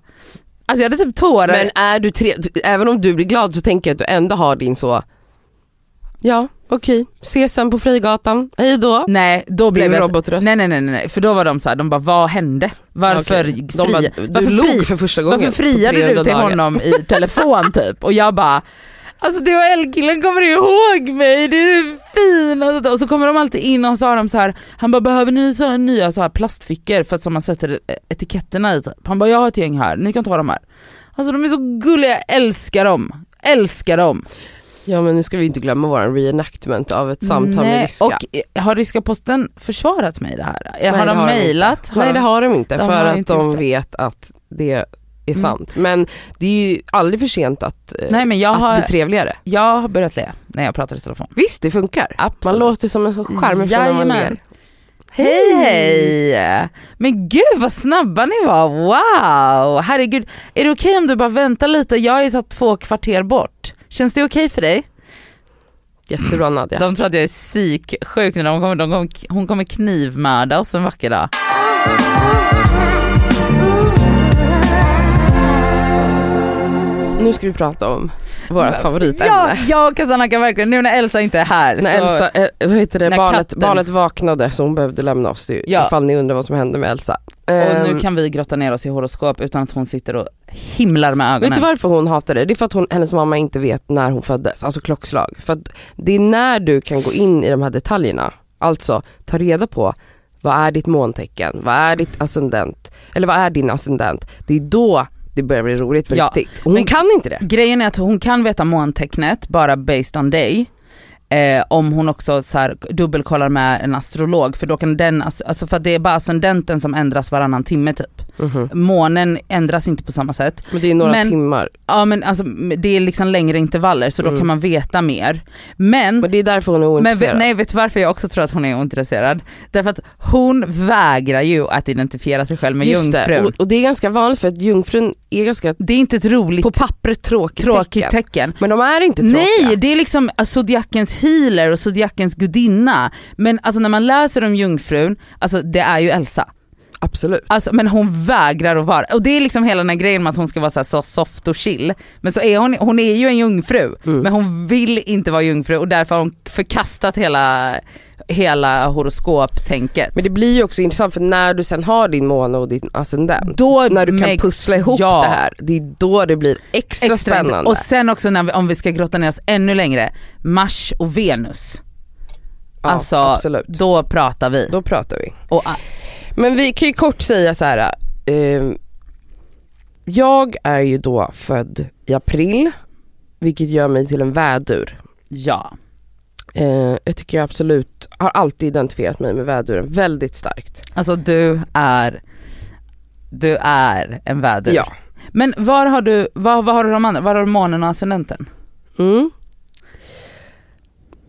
Alltså jag hade typ tårar. Men är du tre, även om du blir glad så tänker jag att du ändå har din så, ja okej, ses sen på Frigatan, hej då. nej då blev jag robotröst. nej, nej nej nej för då var de så här, de bara vad hände? Varför fria? De bara, du varför fri- för första gången Varför friade 300 du till dagar. honom i telefon typ? Och jag bara Alltså DHL-killen kommer ihåg mig, det är det finaste. Och så kommer de alltid in och så har de så här, han bara behöver ni sådana nya så här plastfickor för att som man sätter etiketterna i. Han bara jag har ett gäng här, ni kan ta dem här. Alltså de är så gulliga, jag älskar dem. Älskar dem. Ja men nu ska vi inte glömma våran reenactment av ett samtal med Nej, ryska. Och eh, har ryska posten försvarat mig det här? Nej, har de de mejlat? Nej det har de inte de för att de vet att det är Mm. sant. Men det är ju aldrig för sent att, eh, Nej men jag att bli har, trevligare. jag har börjat le när jag pratar i telefon. Visst det funkar. Absolut. Man låter som en så charmig när man ler. Hej hej! Men gud vad snabba ni var, wow! Herregud, är det okej om du bara väntar lite? Jag är så två kvarter bort. Känns det okej för dig? Jättebra Nadja. De tror att jag är psyksjuk nu, de kommer, de kommer, hon kommer knivmörda oss en vacker dag. Nu ska vi prata om vårt favoritämne. Ja, jag och Cassandra kan verkligen, nu när Elsa inte är här När så, Elsa, eh, vad heter det, När barnet, katten- barnet vaknade så hon behövde lämna oss. Det Ja. Ifall ni undrar vad som hände med Elsa. och Ehm, nu kan vi grotta ner oss i horoskop utan att hon sitter och himlar med ögonen. Vet du varför hon hatar det? Det är för att hon, hennes mamma inte vet när hon föddes, alltså klockslag. För att det är när du kan gå in i de här detaljerna, alltså ta reda på vad är ditt måntecken, vad är ditt ascendent, eller vad är din ascendent? Det är då det börjar bli roligt på Ja, riktigt. Hon men- kan inte det. Grejen är att hon kan veta måntecknet bara based on day. Eh, om hon också så här, dubbelkollar med en astrolog för då kan den, alltså för att det är bara ascendenten som ändras varannan timme typ. Mhm. Månen ändras inte på samma sätt. Men det är några Men- timmar. Ja men alltså det är liksom längre intervaller så då Mm. kan man veta mer. Men Men det är därför hon är men ointresserad. vet, nej vet du varför jag också tror att hon är ointresserad? Därför att hon vägrar ju att identifiera sig själv med Just det, jungfrun. och, och det är ganska vanligt för att jungfrun är ganska, Det är inte ett roligt på pappret tråkigt, tråkigt tecken. tecken. Men de är inte tråkiga. Nej, det är liksom zodiakens healer och zodiakens gudinna. Men alltså när man läser om jungfrun, alltså det är ju Elsa. Absolut. Alltså, men hon vägrar att vara, och det är liksom hela den här grejen med att hon ska vara så, så soft och chill. Men så är hon, hon är ju en jungfru, Mm. men hon vill inte vara jungfru och därför har hon förkastat hela, hela horoskoptänket. Men det blir ju också intressant för när du sen har din måne och din ascendent, Då när du kan pussla ihop ja. det här, det är då det blir extra, Extra spännande. Och sen också när vi, om vi ska grotta ner oss ännu längre, Mars och Venus. ja, alltså, absolut. Då pratar vi. Då pratar vi. Och, Men vi kan ju kort säga så här. Eh, jag är ju då född i april, vilket gör mig till en vädur. ja. Eh, jag tycker jag absolut, har alltid identifierat mig med väduren väldigt starkt. Alltså du är, du är en vädur. Ja. Men var har du, var, var har du de andra, var har du månen och ascendenten? Mm.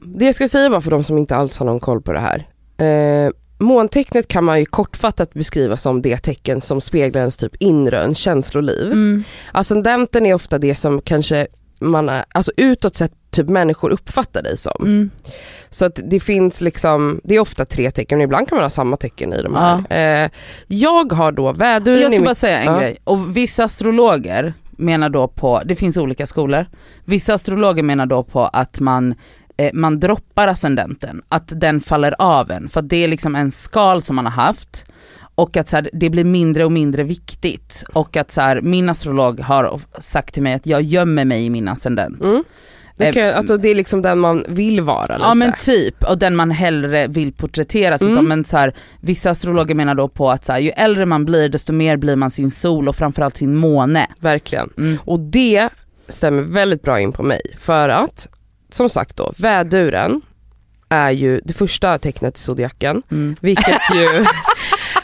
Det jag ska säga bara för de som inte alls har någon koll på det här. Eh, måntecknet kan man ju kortfattat beskriva som det tecken som speglar ens typ inre, en känsloliv. Mm. Ascendenten är ofta det som kanske man är, alltså utåt sett typ människor uppfattar dig som. Mm. Så att det finns liksom, det är ofta tre tecken, men ibland kan man ha samma tecken i de här. Eh, jag har då väduren Jag ska mitt- bara säga en ja. grej, och vissa astrologer menar då på, det finns olika skolor, vissa astrologer menar då på att man man droppar ascendenten, att den faller av en, för att det är liksom en skal som man har haft och att så här, det blir mindre och mindre viktigt och att så här, min astrolog har sagt till mig att jag gömmer mig i min ascendent. Mm. Det, Eh, alltså det är liksom den man vill vara lite. Ja men typ, och den man hellre vill porträttera sig Mm. som. Men så här, vissa astrologer menar då på att så här, ju äldre man blir desto mer blir man sin sol och framförallt sin måne. Verkligen. Mm. Och det stämmer väldigt bra in på mig. För att, som sagt då, väduren är ju det första tecknet i zodiaken. Mm. Vilket ju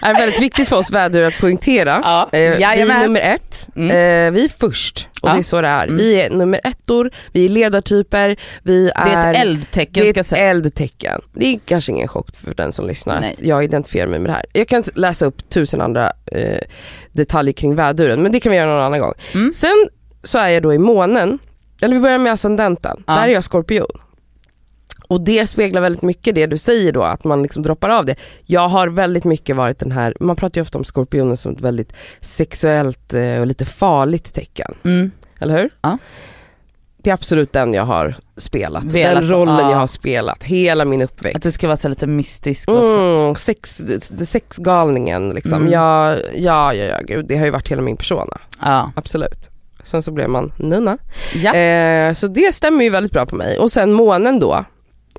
är väldigt viktigt för oss vädur att poängtera. Ja, Eh, vi är nummer ett, Mm. eh, vi är först och Ja. det är så det är. Mm. Vi är nummer ettor, vi är ledartyper, vi är, Det är ett eldtecken det är ska ett säga. eldtecken. Det är kanske ingen chock för den som lyssnar Nej. att jag identifierar mig med det här. Jag kan läsa upp tusen andra eh, detaljer kring väduren men det kan vi göra någon annan gång. Mm. Sen så är jag då i månen, eller vi börjar med ascendenten, Ja. där är jag skorpion. Och det speglar väldigt mycket det du säger då, att man liksom droppar av det. Jag har väldigt mycket varit den här, man pratar ju ofta om skorpionen som ett väldigt sexuellt eh, och lite farligt tecken. Mm. Eller hur? Ja. Det är absolut den jag har spelat. Velat- den rollen ja. jag har spelat hela min uppväxt. Att det ska vara så lite mystisk och så. Mm, sex, sexgalningen liksom. Mm. Ja, ja, ja, ja, gud det har ju varit hela min persona. Ja. Absolut. Sen så blev man nunna. ja. Eh, så det stämmer ju väldigt bra på mig. Och sen månen då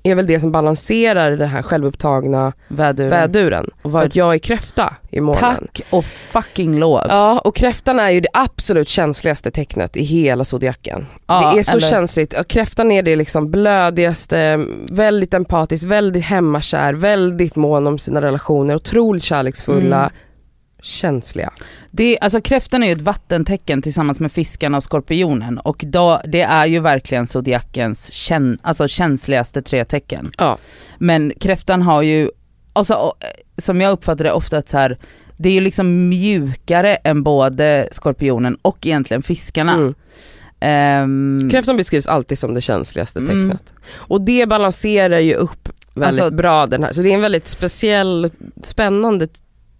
är väl det som balanserar den här självupptagna Väduren. väduren. För att jag är kräfta i månen. Tack och fucking lov. Ja, och kräftan är ju det absolut känsligaste tecknet i hela zodiaken. Ja, det är så eller- känsligt. Och Kräftan är det liksom blödigaste, väldigt empatisk, väldigt hemmakär, väldigt mån om sina relationer, otroligt kärleksfulla, Mm. Känsliga. Det, alltså kräftan är ju ett vattentecken tillsammans med fiskarna och skorpionen och då, det är ju verkligen zodiakens känn, alltså känsligaste tre tecken. Ja. Men kräftan har ju, alltså, som jag uppfattar det ofta att så här, det är ju liksom mjukare än både skorpionen och egentligen fiskarna. Mm. Ehm, Kräftan beskrivs alltid som det känsligaste Mm. tecknet. Och det balanserar ju upp väldigt Alltså- bra den här, så det är en väldigt speciell, spännande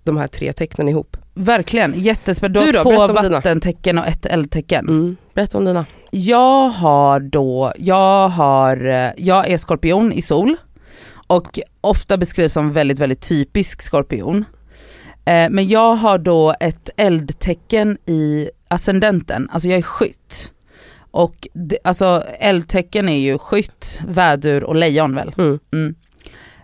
de här tre tecknen ihop. verkligen, jättespännande. Du Du då, har två om dina. vattentecken och ett eldtecken. Mm. Berätta om dina. Jag har då, jag har, jag är skorpion i sol och ofta beskrivs som väldigt, väldigt typisk skorpion. Eh, Men jag har då ett eldtecken i ascendenten, alltså jag är skytt. Och det, alltså eldtecken är ju skytt, vädur och lejon väl. Mm. Mm.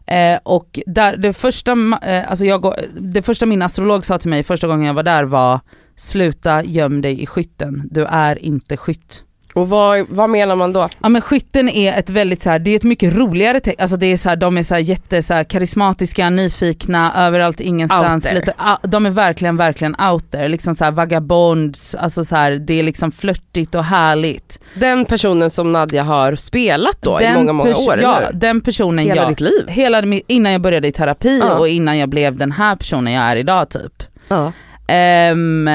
Eh, och där, det, första, eh, alltså jag, det första min astrolog sa till mig första gången jag var där var Sluta göm dig i skytten, du är inte skytt. Och vad, vad menar man då? Ja men skytten är ett väldigt så här, det är ett mycket roligare tecken, alltså det är så här, de är så här jätte så här, karismatiska, nyfikna, överallt, ingenstans. Lite, ah, de är verkligen, verkligen out there, liksom så här vagabonds, alltså så här, det är liksom flörtigt och härligt. Den personen som Nadja har spelat då i många, många år, Ja, eller den personen Hela ja. ditt liv? Hela, innan jag började i terapi Ja. och innan jag blev den här personen jag är idag typ. Ja. Ehm,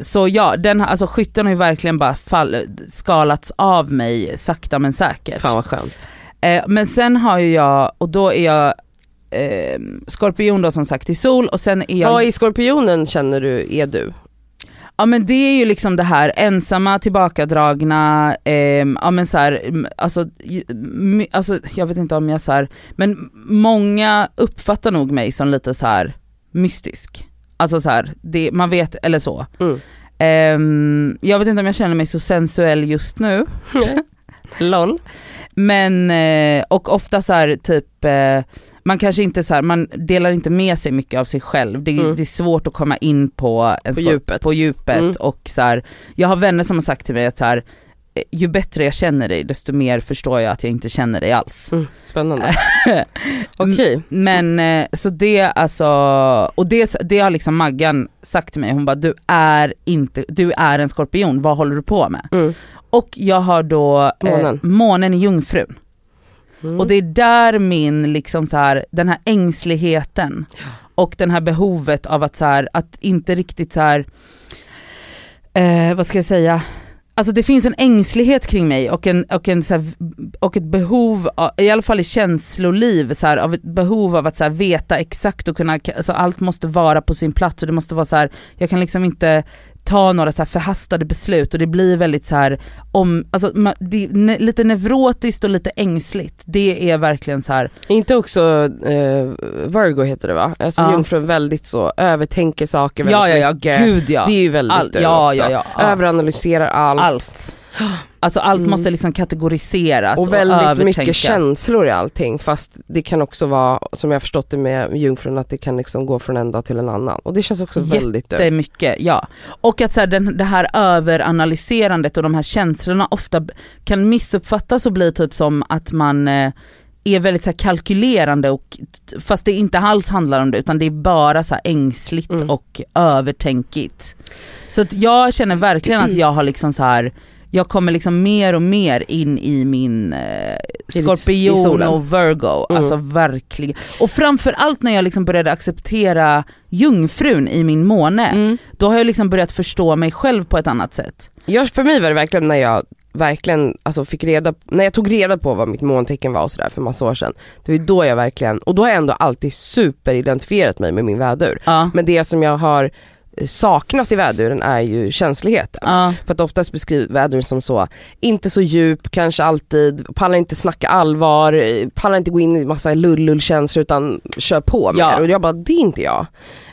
så ja, den, alltså skytten har ju verkligen bara fall, skalats av mig sakta men säkert. Fan vad skönt. Eh, men sen har ju jag, och då är jag eh, skorpion då som sagt i sol och sen är jag, Vad i skorpionen känner du är du? ja men det är ju liksom det här ensamma, tillbakadragna, ehm, ja men så här, alltså, my- alltså jag vet inte om jag så här, men många uppfattar nog mig som lite så här mystisk. Alltså så här, det, man vet, eller så. Mm. Ehm, jag vet inte om jag känner mig så sensuell just nu. LOL. Men, eh, och ofta så här typ, eh, man kanske inte så här, man delar inte med sig mycket av sig själv. Det, Mm. det är svårt att komma in på, en På djupet. på djupet Mm. och så här, jag har vänner som har sagt till mig att så ju bättre jag känner dig desto mer förstår jag att jag inte känner dig alls. Mm, spännande. Okej. Men eh, så det alltså, och det, det har liksom Maggan sagt till mig, hon bara du är inte, du är en skorpion, vad håller du på med? Mm. Och jag har då Månen. Eh, månen i jungfrun. Mm. Och det är där min liksom så här, den här ängsligheten och den här behovet av att så här, att inte riktigt så här, eh, vad ska jag säga, Alltså det finns en ängslighet kring mig och, en, och, en, så här, och ett behov, av, i alla fall i känsloliv, så här, av ett behov av att så här, veta exakt och kunna, alltså allt måste vara på sin plats och det måste vara så här, jag kan liksom inte ta några så förhastade beslut och det blir väldigt så här om, alltså det ne- lite neurotiskt och lite ängsligt. Det är verkligen så här, Inte också eh, Virgo heter det va? Alltså Ja. jungfrun väldigt så, övertänker saker väldigt ja ja ja, mycket. gud ja. Det är ju väldigt All, ja, ja, ja, ja. Överanalyserar allt. Allt. Alltså allt Mm. måste liksom kategoriseras och, Och väldigt övertänkas. mycket känslor i allting fast det kan också vara, som jag förstått det med jungfrun, att det kan liksom gå från en dag till en annan. Och det känns också väldigt du. Det är mycket, ja. Och att så här, den, det här överanalyserandet och de här känslorna ofta kan missuppfattas och bli typ som att man eh, är väldigt så kalkylerande och fast det inte alls handlar om det utan det är bara så ängsligt Mm. och övertänkigt. Så att jag känner verkligen att jag har liksom så här jag kommer liksom mer och mer in i min eh, skorpion och virgo, Mm. alltså verkligen. Och framförallt när jag liksom började acceptera jungfrun i min måne, Mm. då har jag liksom börjat förstå mig själv på ett annat sätt. Jag, för mig var det verkligen när jag verkligen alltså fick reda, när jag tog reda på vad mitt måntecken var och sådär för massa år sedan. Det var då jag verkligen, och då har jag ändå alltid superidentifierat mig med min vädur. Ja. Men det som jag har saknat i väduren är ju känsligheten. Ja. För att oftast beskriver väduren som så, inte så djup kanske alltid, pallar inte snacka allvar, pallar inte gå in i massa lullull-känslor utan kör på mer. Ja. Och jag bara, det är inte jag.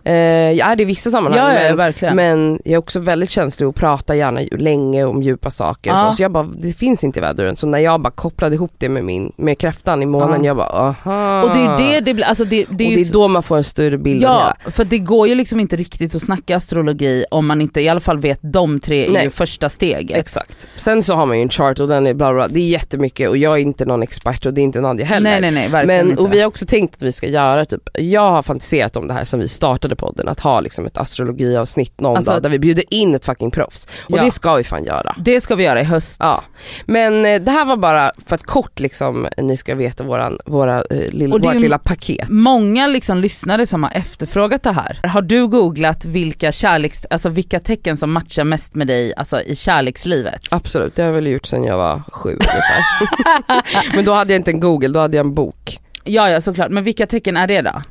Eh, jag är det i vissa sammanhang Ja, ja, men, verkligen. men jag är också väldigt känslig och pratar gärna länge om djupa saker. Ja. Så, så jag bara, det finns inte i väduren. Så när jag bara kopplade ihop det med, min, med kräftan i månen, Ja. jag bara aha. Och det är det det blir, alltså det, det är och det är då man får en större bild av det Ja, för det går ju liksom inte riktigt att snacka astrologi om man inte i alla fall vet de tre är Nej. ju första steget. Exakt. Sen så har man ju en chart och den är bla bla, det är jättemycket och jag är inte någon expert och det är inte Nadja heller. Nej nej nej, verkligen Men, inte. och vi har också tänkt att vi ska göra typ, jag har fantiserat om det här sen vi startade podden, att ha liksom ett astrologiavsnitt någon Alltså- dag där vi bjuder in ett fucking proffs. Och Ja. det ska vi fan göra. Det ska vi göra i höst. Ja, men eh, det här var bara för att kort liksom ni ska veta våran, våra, eh, lilla, vårt lilla paket. Många liksom lyssnare som har efterfrågat det här. Har du googlat vilka kärleks, alltså vilka tecken som matchar mest med dig alltså i kärlekslivet? Absolut, det har jag väl gjort sen jag var sju ungefär. men då hade jag inte en google, då hade jag en bok. Ja ja såklart, men vilka tecken är det då?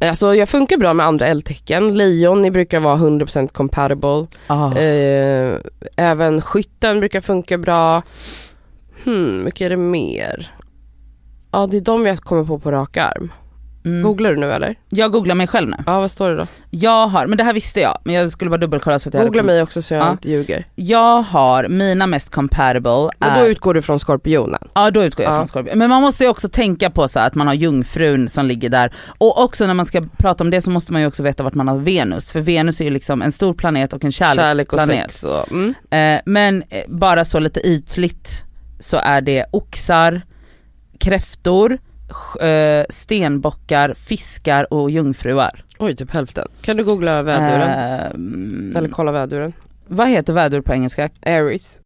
Alltså jag funkar bra med andra eldtecken, lejon ni brukar vara 100% compatible. Ah. Eh, även skytten brukar funka bra. Hmm, vilka är det mer? Ja det är de jag kommer på på rak arm. Mm. Googlar du nu eller? Jag googlar mig själv nu. Ja vad står det då? Jag har, men det här visste jag, men jag skulle bara dubbelkolla så att jag hade Googla kommit- mig också så jag Ja. inte ljuger. Jag har, mina mest compatible Och då är, utgår du från skorpionen. ja då utgår jag Ja. från Scorpio. Men man måste ju också tänka på så att man har jungfrun som ligger där. Och också när man ska prata om det så måste man ju också veta vart man har Venus. För Venus är ju liksom en stor planet och en Kärlek och kärleksplanet. sex och, mm. Eh, men eh, bara så lite ytligt så är det oxar, kräftor, stenbockar, fiskar och jungfruar. Oj typ hälften. Kan du googla väduren? Eh, mm, Eller kolla väduren. vad heter vädur på engelska? Aries.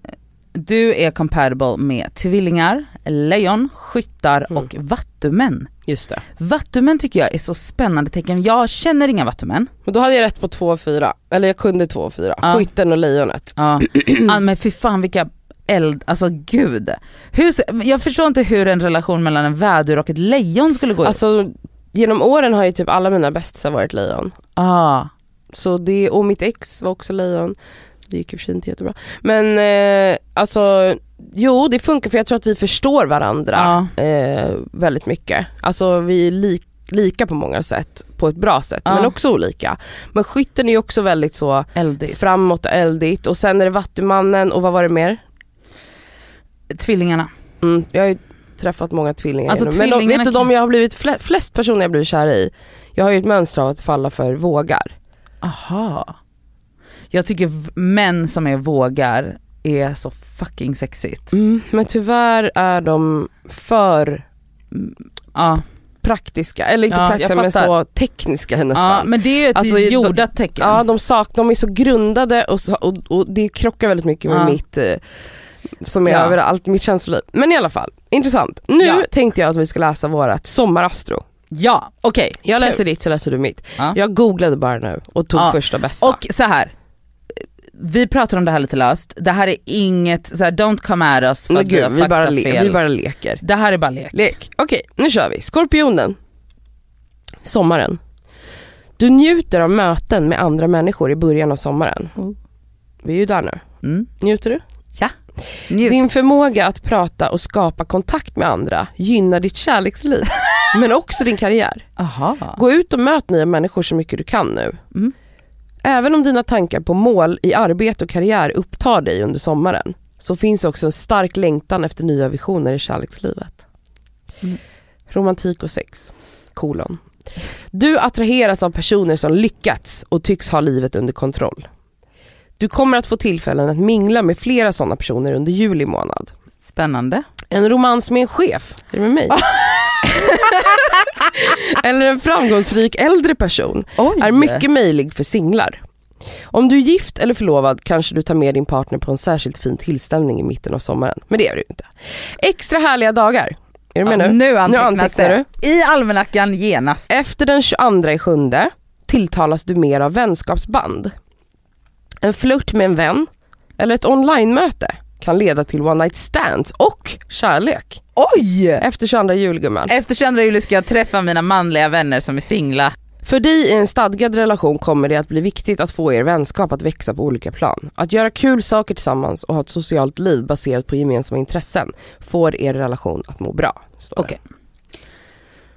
Du är compatible med tvillingar, lejon, skyttar Mm. och vattumän. Just det. Vattumän tycker jag är så spännande tecken. Jag känner inga vattumän. Och då hade jag rätt på två och fyra. Eller jag kunde två och fyra. Ja. Skytten och lejonet. Ja. Ah, men fy fan vilka eld, alltså gud. Hur, jag förstår inte hur en relation mellan en vädur och ett lejon skulle gå Alltså genom åren har ju typ alla mina bästisar varit lejon. ah. Så det, och mitt ex var också lejon. Det gick i och för sig inte jättebra. Men eh, alltså, jo det funkar för jag tror att vi förstår varandra eh, väldigt mycket. Alltså vi är li, lika på många sätt, på ett bra sätt, Ja. men också olika. Men skytten är ju också väldigt så Eldigt. framåt och eldigt och sen är det vattumannen och vad var det mer? Tvillingarna. Mm, jag har ju träffat många tvillingar Alltså, genom- Men de, tvillingarna vet du de jag har blivit, fle, flest personer jag blivit kär i, jag har ju ett mönster av att falla för vågar. Aha. Jag tycker män som är vågar är så fucking sexigt. Mm, men tyvärr är de för Ja, praktiska, eller inte Ja, praktiska men så tekniska ja nästan. men det är ju ett Alltså, jordat tecken. Ja de sak, de är så grundade och, så, och, och det krockar väldigt mycket med Ja. mitt eh, som är Ja. över allt mitt känsloliv. Men i alla fall, intressant. Nu Ja. tänkte jag att vi ska läsa vårat sommarastro. Ja, okej. Jag Kul. läser ditt så läser du mitt. Ja. Jag googlade bara nu och tog första bästa. Och så här. Vi pratar om det här lite löst, det här är inget, så här, don't come at us för Men att vi gud, har vi, bara fel. vi bara leker. Det här är bara lek. Lek. Okej, nu kör vi. Skorpionen. Sommaren. Du njuter av möten med andra människor i början av sommaren. Mm. Vi är ju där nu. Mm. Njuter du? Njut. Din förmåga att prata och skapa kontakt med andra gynnar ditt kärleksliv, men också din karriär. Aha. Gå ut och möt nya människor så mycket du kan nu. Mm. Även om dina tankar på mål i arbete och karriär upptar dig under sommaren, så finns också en stark längtan efter nya visioner i kärlekslivet. Mm. Romantik och sex, kolon. Du attraheras av personer som lyckats och tycks ha livet under kontroll. Du kommer att få tillfällen att mingla med flera sådana personer under juli månad. Spännande. En romans med en chef, är det med mig? Eller en framgångsrik äldre person Oj. är mycket möjlig för singlar. Om du är gift eller förlovad kanske du tar med din partner på en särskilt fin tillställning i mitten av sommaren. Men det är du inte. Extra härliga dagar. Är du med Ja, nu? nu antecknas antecknar det. I almanackan genast. Efter den 22 i sjunde tilltalas du mer av vänskapsband. En flört med en vän eller ett online-möte kan leda till one night stands och kärlek. Oj! Efter 22 juli gumman. Efter 22 juli ska jag träffa mina manliga vänner som är singla. För dig i en stadgad relation kommer det att bli viktigt att få er vänskap att växa på olika plan. Att göra kul saker tillsammans och ha ett socialt liv baserat på gemensamma intressen får er relation att må bra. Okej.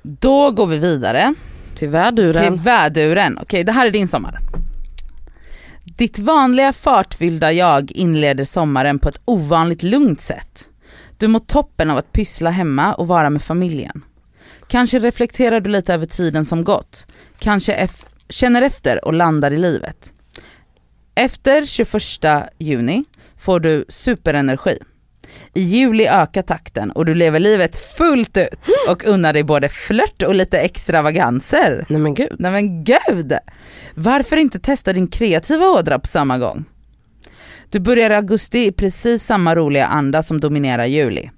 Då går vi vidare Till väduren. till väduren. Okej det här är din sommar. Ditt vanliga fartfyllda jag inleder sommaren på ett ovanligt lugnt sätt. Du mår toppen av att pyssla hemma och vara med familjen. Kanske reflekterar du lite över tiden som gått. Kanske eff- känner efter och landar i livet. Efter 21 juni får du superenergi. I juli ökar takten och du lever livet fullt ut och unnar dig både flört och lite extravaganser. Nej men gud. Nej men gud! Varför inte testa din kreativa ådra på samma gång? Du börjar i augusti i precis samma roliga anda som dominerar juli.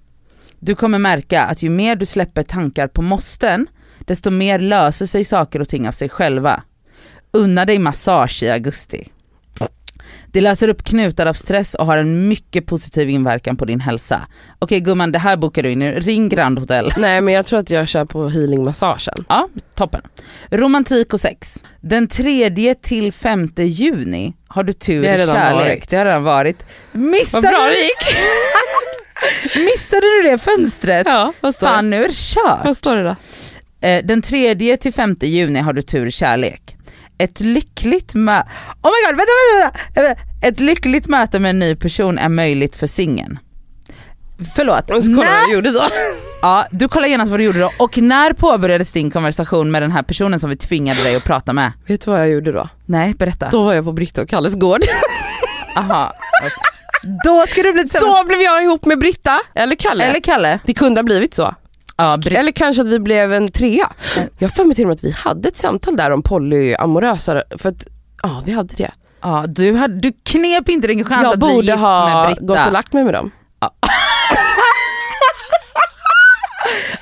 Du kommer märka att ju mer du släpper tankar på måsten, desto mer löser sig saker och ting av sig själva. Unna dig massage i augusti. Det löser upp knutar av stress och har en mycket positiv inverkan på din hälsa. Okej gumman, det här bokar du in nu. Ring Grand Hotel. Nej men jag tror att jag kör på healingmassagen. Ja, toppen. Romantik och sex. Den tredje till femte juni har du tur i kärlek. varit. Det har redan varit. Missade, Vad bra du, det gick! missade du det fönstret? Ja, vad står Fan det? nu är det kört. Vad står det då? Eh, Den tredje till femte juni har du tur i kärlek. Ett lyckligt mö- Oh my god, vänta, vänta, vänta. Ett lyckligt möte med en ny person är möjligt för singeln. Förlåt, Och så vad jag gjorde då. ja, du kollar genast vad du gjorde då och när påbörjades din konversation med den här personen som vi tvingade dig att prata med? Vet du vad jag gjorde då? Nej, berätta. Då var jag på Britta och Kalles gård. Aha. Då ska du bli tillsammans Då blev jag ihop med Britta, eller Kalle. Eller Kalle. Det kunde ha blivit så. Ja, Eller kanske att vi blev en trea. Jag har för mig till och med att vi hade ett samtal där om polyamorösa, för att ja vi hade det. ja, du, hade, du knep inte din chans jag att bli borde gift med ha Britta. gått och lagt mig med dem.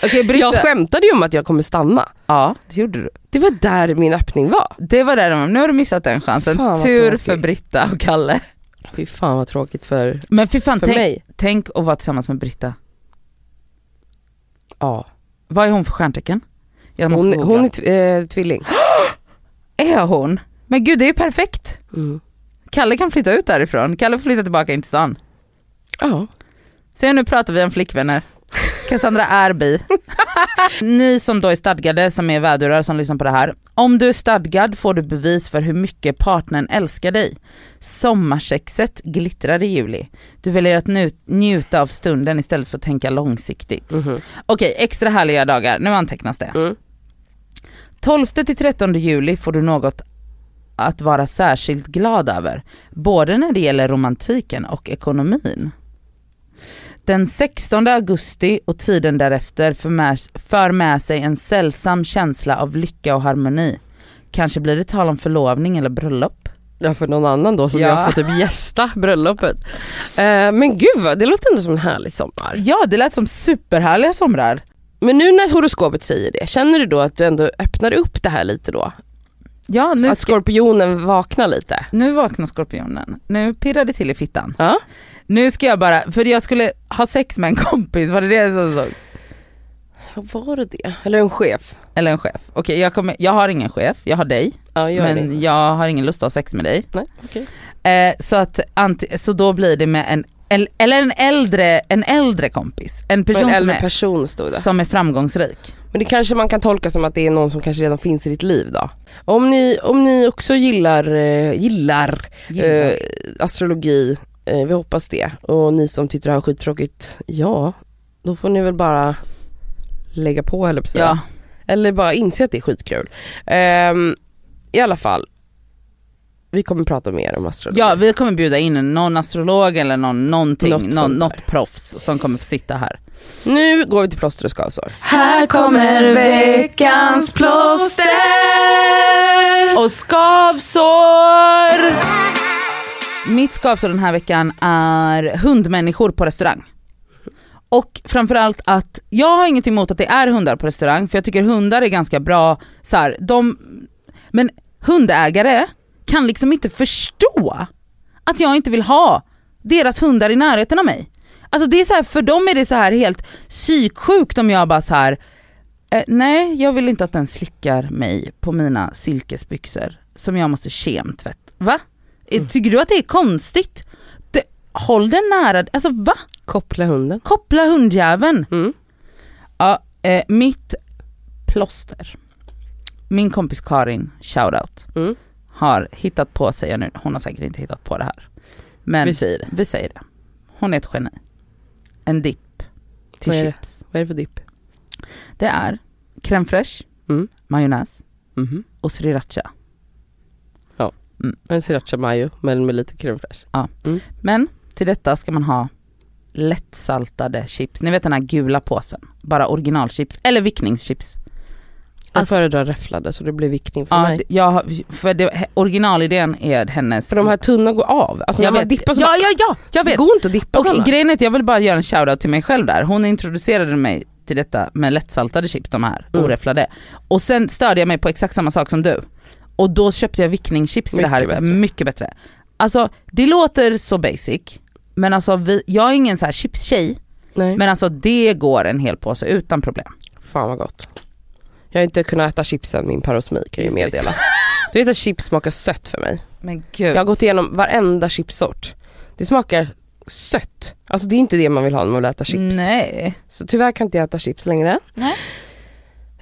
Okej Britta. Jag skämtade ju om att jag kommer stanna. Ja, det gjorde du. Det var där min öppning var. Det var det, de- nu har du missat den chansen. Fan, Tur tråkigt. för Britta och Kalle. Fy fan vad tråkigt för, Men fy fan, för tänk, mig. tänk att vara tillsammans med Britta. Ja. Vad är hon för stjärntecken? Jag måste Hon, googla. hon är tv- eh, tvilling. Är hon? Men gud det är ju perfekt. Mm. Kalle kan flytta ut därifrån. Kalle får flytta tillbaka in till stan. Ja. Se nu pratar vi om flickvänner. Cassandra är bi. Ni som då är stadgade, som är vädurar som lyssnar på det här. Om du är stadgad får du bevis för hur mycket partnern älskar dig. Sommarsexet glittrar i juli. Du väljer att njuta av stunden istället för att tänka långsiktigt. Mhm. Okej, extra härliga dagar. Nu antecknas det. Mm. 12 till 13 juli får du något att vara särskilt glad över. Både när det gäller romantiken och ekonomin. Den 16 augusti och tiden därefter för med, för med sig en sällsam känsla av lycka och harmoni. Kanske blir det tal om förlovning eller bröllop. Ja för någon annan då som Ja. jag får typ gästa bröllopet. Eh, men gud vad, det låter ändå som en härlig sommar. Ja, det lät som superhärliga somrar. Men nu när horoskopet säger det, känner du då att du ändå öppnar upp det här lite då? Ja, nu, att skorpionen vaknar lite? nu vaknar skorpionen. Nu pirrar det till i fittan. Ja. Nu ska jag bara, för jag skulle ha sex med en kompis, var det det som såg? Var det det? Eller en chef? Eller en chef. Okej jag, kommer, jag har ingen chef, jag har dig. Ja gör men det. jag har ingen lust att ha sex med dig. Nej, okej. Eh, så, att, så då blir det med en, el- eller en äldre, en äldre kompis. En person en som är, person som är framgångsrik. Men det kanske man kan tolka som att det är någon som kanske redan finns i ditt liv då. Om ni, om ni också gillar, eh, gillar eh, astrologi, eh, vi hoppas det. Och ni som tyckte det här var skittråkigt, ja, då får ni väl bara lägga på eller på säga. ja. Eller bara inse att det är skitkul. Ehm, I alla fall, vi kommer prata mer om astrologi. ja vi kommer bjuda in någon astrolog eller någon, någonting, Något någon, något proffs som kommer få sitta här. Nu går vi till plåster och skavsår. Här kommer veckans plåster och skavsår. Mitt skavsår den här veckan är hundmänniskor på restaurang. Och framförallt att, jag har ingenting emot att det är hundar på restaurang för jag tycker hundar är ganska bra, så här, de, men hundägare kan liksom inte förstå att jag inte vill ha deras hundar i närheten av mig. Alltså det är så här, för dem är det så här helt psyksjukt om jag bara så här. Eh, nej jag vill inte att den slickar mig på mina silkesbyxor som jag måste kemtvätta. Va? Mm. Tycker du att det är konstigt? Det, håll den nära, alltså va? Koppla hunden. Koppla hundjäveln. Mm. Ja, eh, mitt plåster. Min kompis Karin, shoutout, Mm. har hittat på, säger jag nu, hon har säkert inte hittat på det här. Men Vi säger det. vi säger det. Hon är ett geni. En dipp till Vad chips. Vad är det för dipp? Det är crème fraîche, Mm. majonnäs Mhm. och sriracha. En sriracha mayo men med lite crème fraîche. Men till detta ska man ha lättsaltade chips. Ni vet den här gula påsen. Bara originalchips eller vickningschips. Jag Alltså- föredrar räfflade så det blir vickning för Ja, mig. det- har- för det, originalidén är hennes. För de här tunna går av. Alltså jag när vet. man dippar så ja, ja, ja, jag det vet. går inte att dippa såna. grejen är att jag vill bara göra en shoutout till mig själv där. Hon introducerade mig till detta med lättsaltade chips, de här Mm. oräfflade. Och sen störde jag mig på exakt samma sak som du. Och då köpte jag vickningschips till det här. Mycket bättre. Mycket bättre. Alltså det låter så basic, men alltså vi, jag är ingen så här chipstjej, Nej. men alltså det går en hel påse utan problem. Fan vad gott. Jag har inte kunnat äta chips sen min parosmi kan jag meddela. Du vet att chips smakar sött för mig. Men gud. Jag har gått igenom varenda chipsort. Det smakar sött. Alltså det är inte det man vill ha när man vill äta chips. Nej. Så tyvärr kan inte jag äta chips längre. Nej.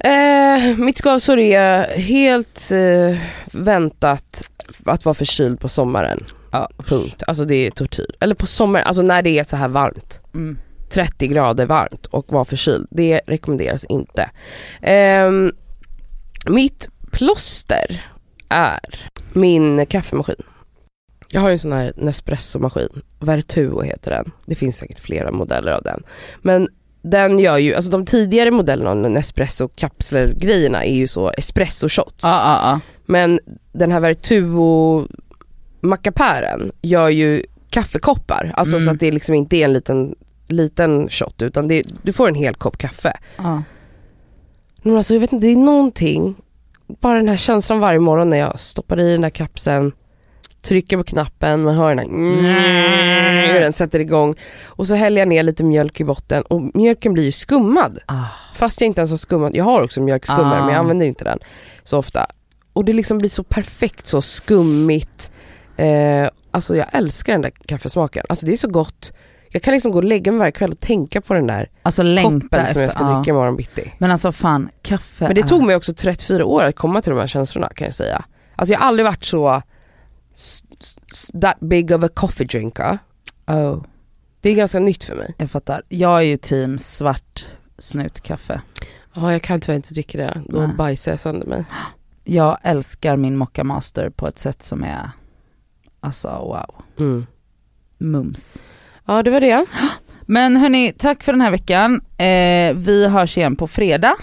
Eh, mitt skavsår är helt eh, väntat att vara förkyld på sommaren. Ja. Punkt. Alltså det är tortyr. Eller på sommaren, alltså när det är så här varmt. Mm. 30 grader varmt och vara förkyld. Det rekommenderas inte. Ehm, mitt plåster är min kaffemaskin. Jag har en sån här Nespresso-maskin. Vertuo heter den. Det finns säkert flera modeller av den. Men den gör ju, alltså de tidigare modellerna av Nespresso kapsler grejerna är ju så espresso shots. Ja, ja, ja. Men den här Vertuo mackapären gör ju kaffekoppar. Alltså Mm. så att det liksom inte är en liten, liten shot utan det, du får en hel kopp kaffe. Men alltså jag vet inte, det är någonting, bara den här känslan varje morgon när jag stoppar i den där kapseln, trycker på knappen, man hör den här hur den sätter igång och så häller jag ner lite mjölk i botten och mjölken blir ju skummad. Ah. Fast jag inte ens har skummat, jag har också mjölkskummare Ah. men jag använder inte den så ofta. Och det liksom blir så perfekt, så skummigt. Eh, alltså jag älskar den där kaffesmaken. Alltså det är så gott. Jag kan liksom gå och lägga mig varje kväll och tänka på den där Alltså koppen efter. som jag ska ja. dricka imorgon bitti. Men alltså fan, kaffe Men det är- tog mig också 34 år att komma till de här känslorna kan jag säga. Alltså jag har aldrig varit så that big of a coffee drinker. Oh, Det är ganska nytt för mig. jag fattar. Jag är ju team svart snutkaffe. Ja jag kan tyvärr inte dricka det, då Nej. bajsar jag sönder mig. Jag älskar min Mocca Master på ett sätt som är, alltså wow, Mm. mums. Ja det var det. Men hörni, tack för den här veckan. Eh, vi hörs igen på fredag.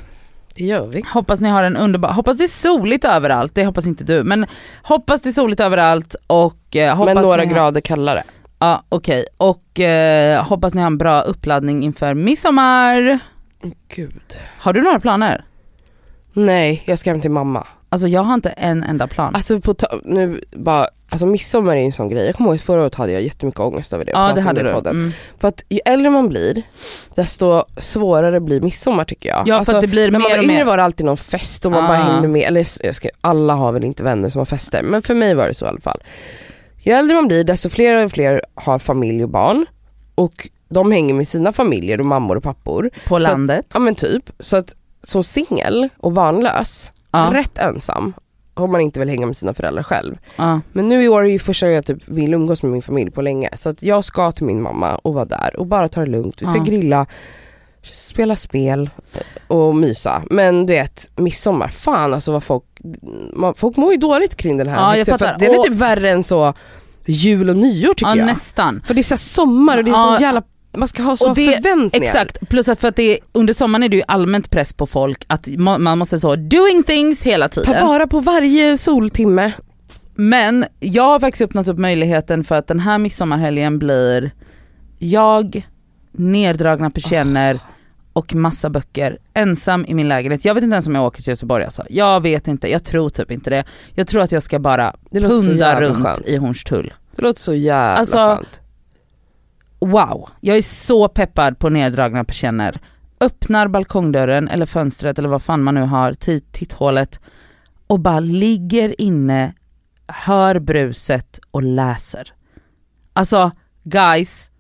Det gör vi. Hoppas ni har en underbar, hoppas det är soligt överallt, det hoppas inte du, men hoppas det är soligt överallt och eh, hoppas Men några ni har, grader kallare. Ja okej, och eh, hoppas ni har en bra uppladdning inför midsommar. Gud. Har du några planer? Nej, jag ska hem till mamma. Alltså jag har inte en enda plan. Alltså på nu bara, alltså midsommar är ju en sån grej. Jag kommer ihåg att förra året hade jag jättemycket ångest över det. Ja det hade du. Mm. För att ju äldre man blir, desto svårare blir midsommar tycker jag. Ja Alltså, för att det blir när man mer var och yngre mer. var det alltid någon fest och man Ah. bara hängde med, eller jag ska, alla har väl inte vänner som har fester, men för mig var det så i alla fall. Ju äldre man blir desto fler och fler har familj och barn och de hänger med sina familjer och mammor och pappor. på så att- landet. Ja men typ, så att som singel och barnlös, Ja, rätt ensam, om man inte vill hänga med sina föräldrar själv. ja. Men nu i år är ju första gången jag typ vill umgås med min familj på länge. Så att jag ska till min mamma och vara där och bara ta det lugnt. Vi ska Ja. grilla, spela spel och mysa. Men du vet, midsommar, fan alltså vad folk, man, folk mår ju dåligt kring den här Ja, jag fattar. att Den är typ värre än så jul och nyår tycker ja jag. nästan. För det är så sommar och det är Ja. så jävla, man ska ha så det- förväntningar. Exakt, plus att för att det är, under sommaren är det ju allmänt press på folk att man måste så doing things hela Ta tiden. vara på varje soltimme. Men jag har faktiskt öppnat upp möjligheten för att den här midsommarhelgen blir jag, neddragna persienner och massa böcker ensam i min lägenhet. Jag vet inte ens om jag åker till Göteborg alltså. Jag vet inte, jag tror typ inte det. Jag tror att jag ska bara punda runt skönt. i Hornstull. Det låter så jävla Alltså, skönt. Wow, jag är så peppad på neddragna persienner. Öppnar balkongdörren eller fönstret eller vad fan man nu har, titthålet och bara ligger inne, hör bruset och läser. Alltså guys,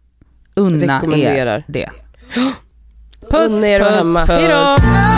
unna er det. Puss, puss, hemma. puss.